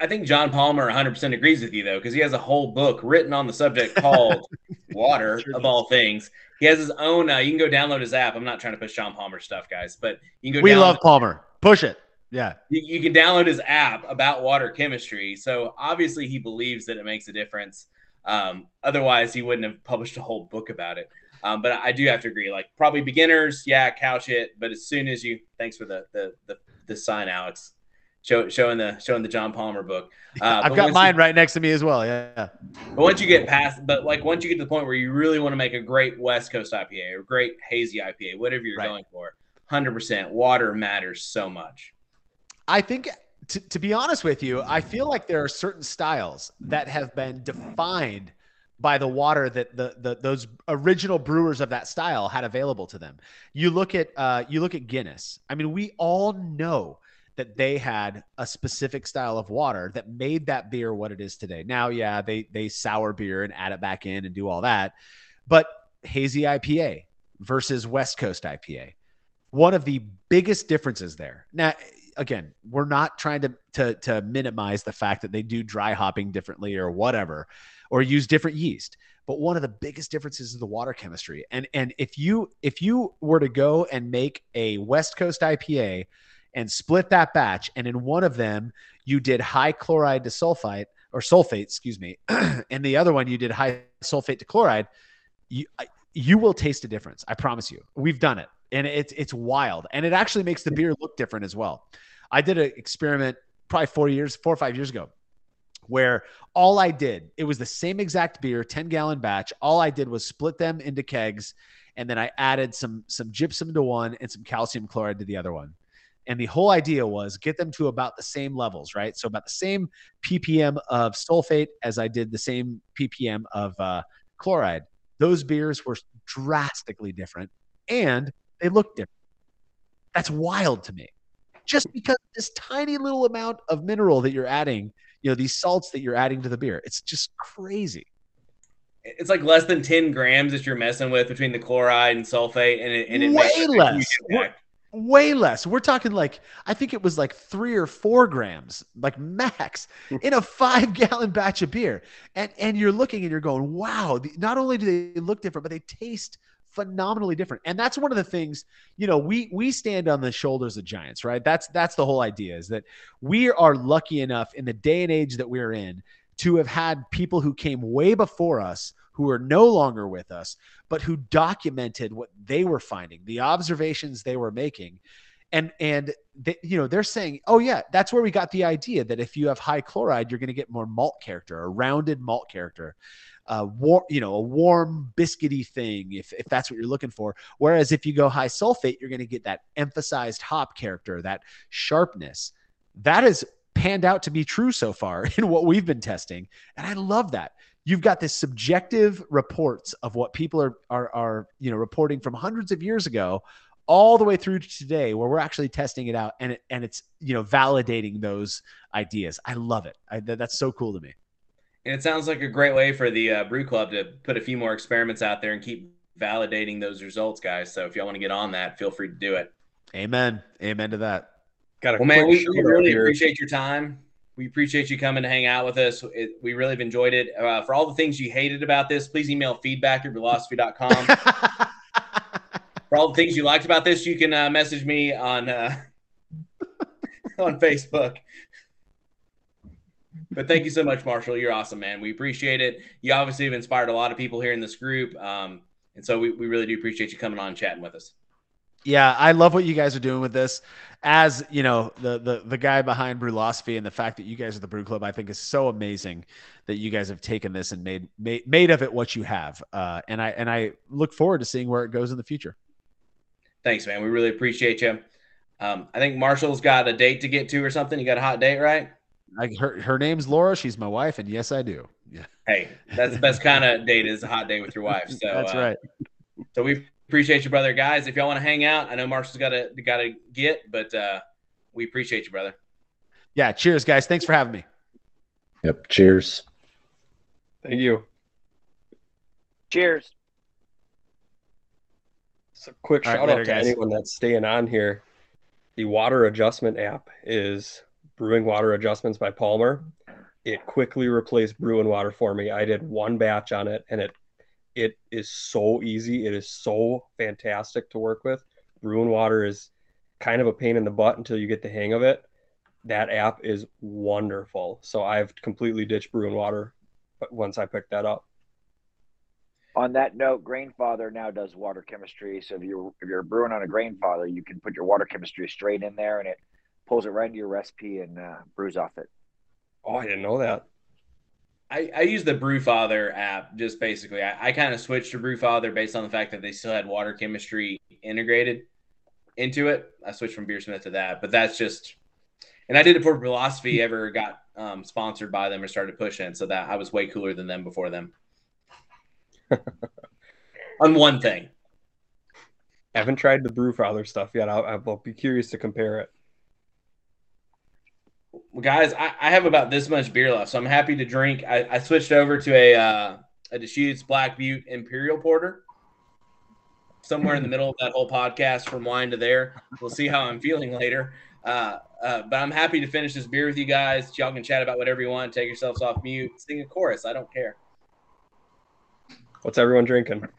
S3: I think John Palmer 100% agrees with you though, because he has a whole book written on the subject called "Water"
S1: Sure
S3: of
S1: does.
S3: all things. He has his own. Uh, you can go download his app. I'm not trying to push John Palmer stuff, guys, but you can go.
S1: We love Palmer. Push it. Yeah.
S3: You, you can download his app about water chemistry. So obviously he believes that it makes a difference. Um, otherwise, he wouldn't have published a whole book about it. Um, but I do have to agree. Like probably beginners, yeah, couch it. But as soon as you, thanks for the the the, the sign, Alex, show, showing the showing the John Palmer book. Uh,
S1: I've got mine
S3: You,
S1: right next to me as well. Yeah.
S3: but once you get past, but like once you get to the point where you really want to make a great West Coast IPA or great hazy IPA, whatever you're
S1: Right.
S3: going for, hundred percent, water matters so much.
S1: I think to, to be honest with you, I feel like there are certain styles that have been defined by the water that the, the those original brewers of that style had available to them. You look at uh, you look at Guinness. I mean, we all know that they had a specific style of water that made that beer what it is today. Now, yeah, they they sour beer and add it back in and do all that, but hazy IPA versus West Coast IPA, one of the biggest differences there. Now, again, we're not trying to to to minimize the fact that they do dry hopping differently or whatever, or use different yeast. But one of the biggest differences is the water chemistry. And and if you if you were to go and make a West Coast IPA and split that batch, and in one of them you did high chloride to sulfite or sulfate, excuse me, and the other one you did high sulfate to chloride, you you will taste a difference. I promise you. We've done it, and it's it's wild, and it actually makes the beer look different as well. I did an experiment probably four years, four or five years ago, where all I did, it was the same exact beer, 10 gallon batch. All I did was split them into kegs, and then I added some some gypsum to one and some calcium chloride to the other one. And the whole idea was get them to about the same levels, right? So about the same ppm of sulfate as I did the same ppm of uh, chloride. Those beers were drastically different, and they looked different. That's wild to me just because this tiny little amount of mineral that you're adding, you know, these salts that you're adding to the beer, it's just crazy.
S3: It's like less than 10 grams that you're messing with between the chloride and sulfate, and it, and it
S1: Way
S3: makes a huge
S1: less. Way less. We're talking like, I think it was like three or four grams, like max, in a five gallon batch of beer. And and you're looking and you're going, wow, not only do they look different, but they taste phenomenally different. And that's one of the things, you know, we we stand on the shoulders of giants, right? That's that's the whole idea is that we are lucky enough in the day and age that we're in to have had people who came way before us who are no longer with us but who documented what they were finding the observations they were making and and they, you know they're saying oh yeah that's where we got the idea that if you have high chloride you're going to get more malt character a rounded malt character uh war, you know a warm biscuity thing if if that's what you're looking for. Whereas if you go high sulfate you're going to get that emphasized hop character that sharpness. That has panned out to be true so far in what we've been testing and i love that. You've got this subjective reports of what people are are are you know reporting from hundreds of years ago all the way through to today where we're actually testing it out and it, and it's you know validating those ideas. I love it. I, that's so cool to me
S3: And it sounds like a great way for the uh, Brew Club to put a few more experiments out there and keep validating those results, guys. So if y'all want to get on that, feel free to do it.
S1: amen amen to that
S5: Got a
S3: Well, man, we, we really
S5: here.
S3: appreciate your time. We appreciate you coming to hang out with us. It, we really have enjoyed it. Uh, for all the things you hated about this, please email feedback at brulosophy.com. for all the things you liked about this, you can uh, message me on uh, on Facebook. But thank you so much, Marshall. You're awesome, man. We appreciate it. You obviously have inspired a lot of people here in this group. Um, And so we, we really do appreciate you coming on and chatting with us.
S1: Yeah, I love what you guys are doing with this. As you know, the the the guy behind Brülosophy and the fact that you guys are the Brew Club, I think is so amazing that you guys have taken this and made made made of it what you have. Uh, and I and I look forward to seeing where it goes in the future.
S3: Thanks, man. We really appreciate you. Um, I think Marshall's got a date to get to or something. You got a hot date, right?
S1: I, her her name's Laura. She's my wife, and yes, I do. Yeah,
S3: Hey, that's the best kind of date is a hot date with your wife. So
S1: that's
S3: uh,
S1: right.
S3: So we appreciate you, brother. Guys, if y'all want to hang out, I know Marshall's got to got to get, but uh, we appreciate you, brother.
S1: Yeah. Cheers, guys. Thanks for having me.
S2: Yep. Cheers.
S5: Thank you.
S6: Cheers.
S5: So quick
S1: All right,
S5: shout
S1: later,
S5: out to
S1: guys.
S5: anyone that's staying on here. The water adjustment app is Brewing Water Adjustments by Palmer. It quickly replaced Bru'n Water for me. I did one batch on it and it it is so easy. It is so fantastic to work with. Bru'n Water is kind of a pain in the butt until you get the hang of it. That app is wonderful. So I've completely ditched Bru'n Water but once I picked that up.
S6: On that note, Grainfather now does water chemistry. So if you're if you're brewing on a Grainfather, you can put your water chemistry straight in there, and it pulls it right into your recipe and uh, brews off it.
S5: Oh, I didn't know that.
S3: I, I use the Brewfather app just basically. I, I kind of switched to Brewfather based on the fact that they still had water chemistry integrated into it. I switched from Beersmith to that, but that's just, and I did it before Brülosophy ever got um, sponsored by them or started pushing. So that I was way cooler than them before them. on one thing.
S5: I haven't tried the Brewfather stuff yet. I'll, I'll be curious to compare it.
S3: Well, guys, I, I have about this much beer left, so I'm happy to drink. I, I switched over to a uh, a Deschutes Black Butte Imperial Porter. Somewhere in the middle of that whole podcast, from wine to there. We'll see how I'm feeling later. Uh, uh, but I'm happy to finish this beer with you guys. Y'all can chat about whatever you want. Take yourselves off mute. Sing a chorus. I don't care.
S5: What's everyone drinking?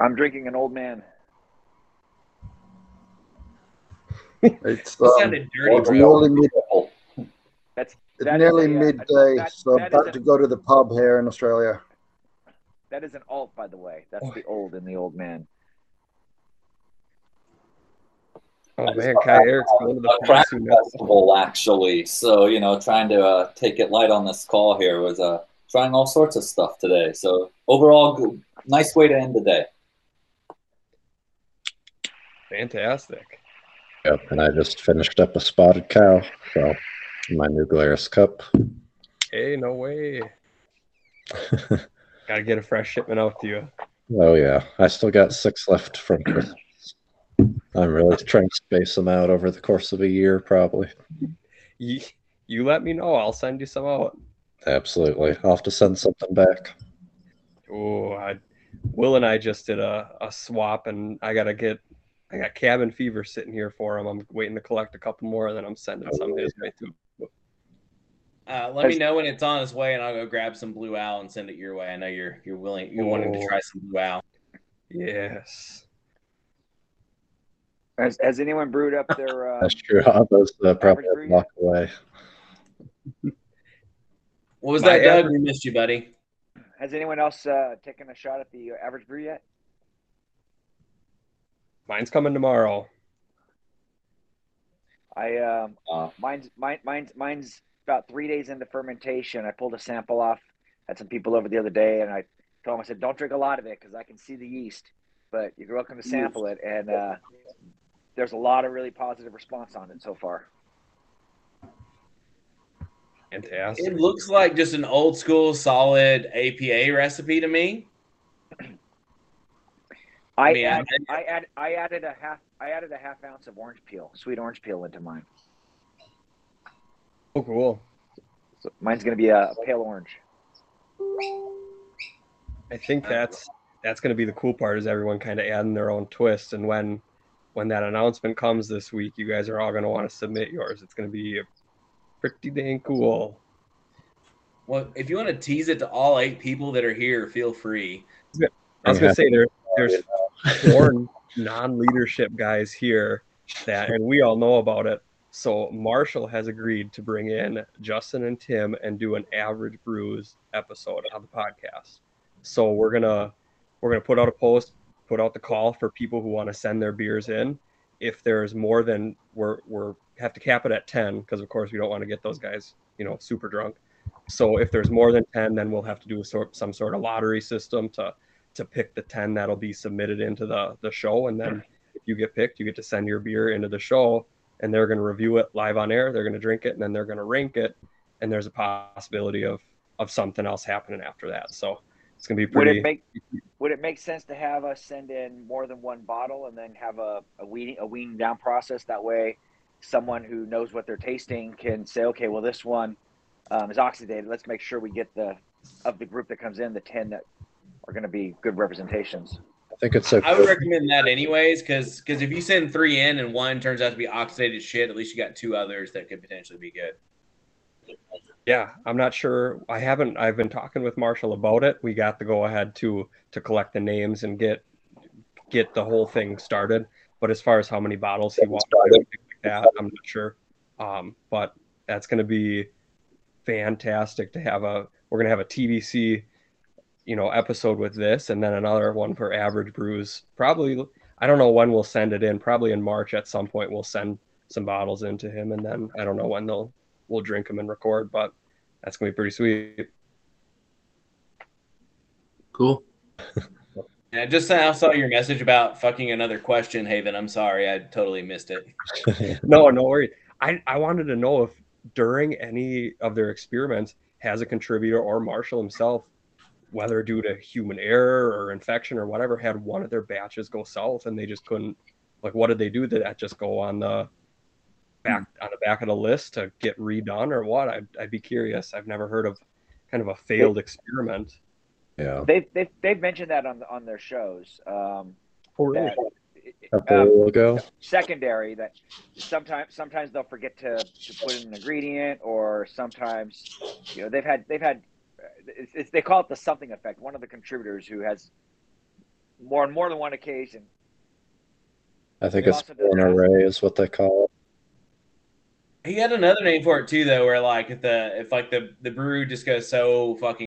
S6: I'm drinking an old man.
S7: It's, um,
S3: sounded dirty,
S7: it's nearly midday.
S6: That's
S7: It's nearly
S6: a, uh,
S7: midday,
S6: that-
S7: so I'm about
S6: is
S7: to
S6: a-
S7: go to the pub here in Australia.
S6: that is an alt, by the way. That's
S5: Oh.
S6: the old in the old man.
S5: Oh man, Kai Eric's going to the
S8: a craft
S5: past next.
S8: festival actually. So you know, trying to uh, take it light on this call here was uh, trying all sorts of stuff today. So overall, good, nice way to end the day.
S5: Fantastic.
S2: Yep. And I just finished up a spotted cow. So my New Glarus cup.
S5: Hey, no way. Gotta get a fresh shipment out to you.
S2: Oh yeah, I still got six left from Christmas. I'm really trying to space them out over the course of a year, probably.
S5: You, you let me know. I'll send you some out.
S2: Absolutely. I'll have to send something back.
S5: Oh, I, Will and I just did a, a swap, and I gotta get. I got cabin fever sitting here for him. I'm waiting to collect a couple more, and then I'm sending some his way too.
S3: Uh, let me know when it's on its way, and I'll go grab some Blue Owl and send it your way. I know you're you're willing, you're wanting to
S5: Oh.
S3: try some Blue Owl.
S5: Yes.
S6: Has, has anyone brewed up their? Uh,
S2: That's true. Those uh, probably
S6: Average breed?
S2: walk away.
S3: What was
S5: My
S3: that, Doug? We missed you, buddy.
S6: has anyone else uh, taken a shot at the average brew yet?
S5: Mine's coming tomorrow.
S6: I um,
S8: Uh,
S6: mine's mine, mine's mine's about three days into fermentation. I pulled a sample off. Had some people over the other day, and I told them I said, "Don't drink a lot of it because I can see the yeast, but you're welcome to sample it." And uh, there's a lot of really positive response on it so far.
S5: Fantastic.
S3: It looks like just an old school solid APA recipe to me.
S6: I,
S3: mean,
S6: add, I add I added a half I added a half ounce of orange peel, sweet orange peel into mine.
S5: Oh, cool.
S6: So mine's going to be a, a pale orange.
S5: I think that's that's going to be the cool part is everyone kind of adding their own twist, and when when that announcement comes this week, you guys are all going to want to submit yours. It's going to be pretty dang cool.
S3: Well, if you want to tease it to all eight people that are here, feel free.
S5: I was going to say there there's four non-leadership guys here that, and we all know about it. So Marshall has agreed to bring in Justin and Tim and do an average brews episode on the podcast. So we're gonna we're gonna put out a post, put out the call for people who want to send their beers in. If there's more than we're we're have to cap it at ten because of course we don't want to get those guys you know super drunk. So if there's more than ten, then we'll have to do a sort some sort of lottery system to to pick the ten that'll be submitted into the the show, and then if you get picked, you get to send your beer into the show, and they're going to review it live on air. They're going to drink it, and then they're going to rank it, and there's a possibility of of something else happening after that. So it's going to be pretty.
S6: Would it make would it make sense to have us send in more than one bottle and then have a a weaning a weaning down process? That way, someone who knows what they're tasting can say, okay, well this one um, is oxidated. Let's make sure we get the of the group that comes in the ten that are going to be good representations.
S2: I think it's
S3: I would recommend that anyways, because because if you send three in and one turns out to be oxidated shit, at least you got two others that could potentially be good.
S5: Yeah, I'm not sure. I haven't. I've been talking with Marshall about it. We got the go ahead to to collect the names and get get the whole thing started. But as far as how many bottles he wants, to do, things like that, I'm not sure. Um, but that's going to be fantastic to have a. We're going to have a TBC, you know, episode with this, and then another one for Average Brews. Probably, I don't know when we'll send it in. Probably in March at some point we'll send some bottles into him, and then I don't know when they'll we'll drink them and record. But that's gonna be pretty sweet.
S9: Cool.
S3: Yeah, just uh, I saw your message about fucking another question, Haven. I'm sorry, I totally missed it.
S5: No, no worries. I, I wanted to know if during any of their experiments has a contributor or Marshall himself, whether due to human error or infection or whatever, had one of their batches go south and they just couldn't like what did they do? Did that just go on the back on the back of the list to get redone or what? I'd, I'd be curious. I've never heard of kind of a failed experiment.
S2: yeah.
S6: They've they've, they've mentioned that on on their shows. Um,
S5: Oh, really?
S6: that
S2: A
S6: um,
S2: ago.
S6: secondary that sometimes sometimes they'll forget to, to put in an ingredient or sometimes you know they've had they've had it's, it's, they call it the something effect one of the contributors who has more on more than one occasion
S2: I think
S6: They
S2: it's an array is what they call it.
S3: He had another name for it too, though, where like if the if like the the brew just goes so fucking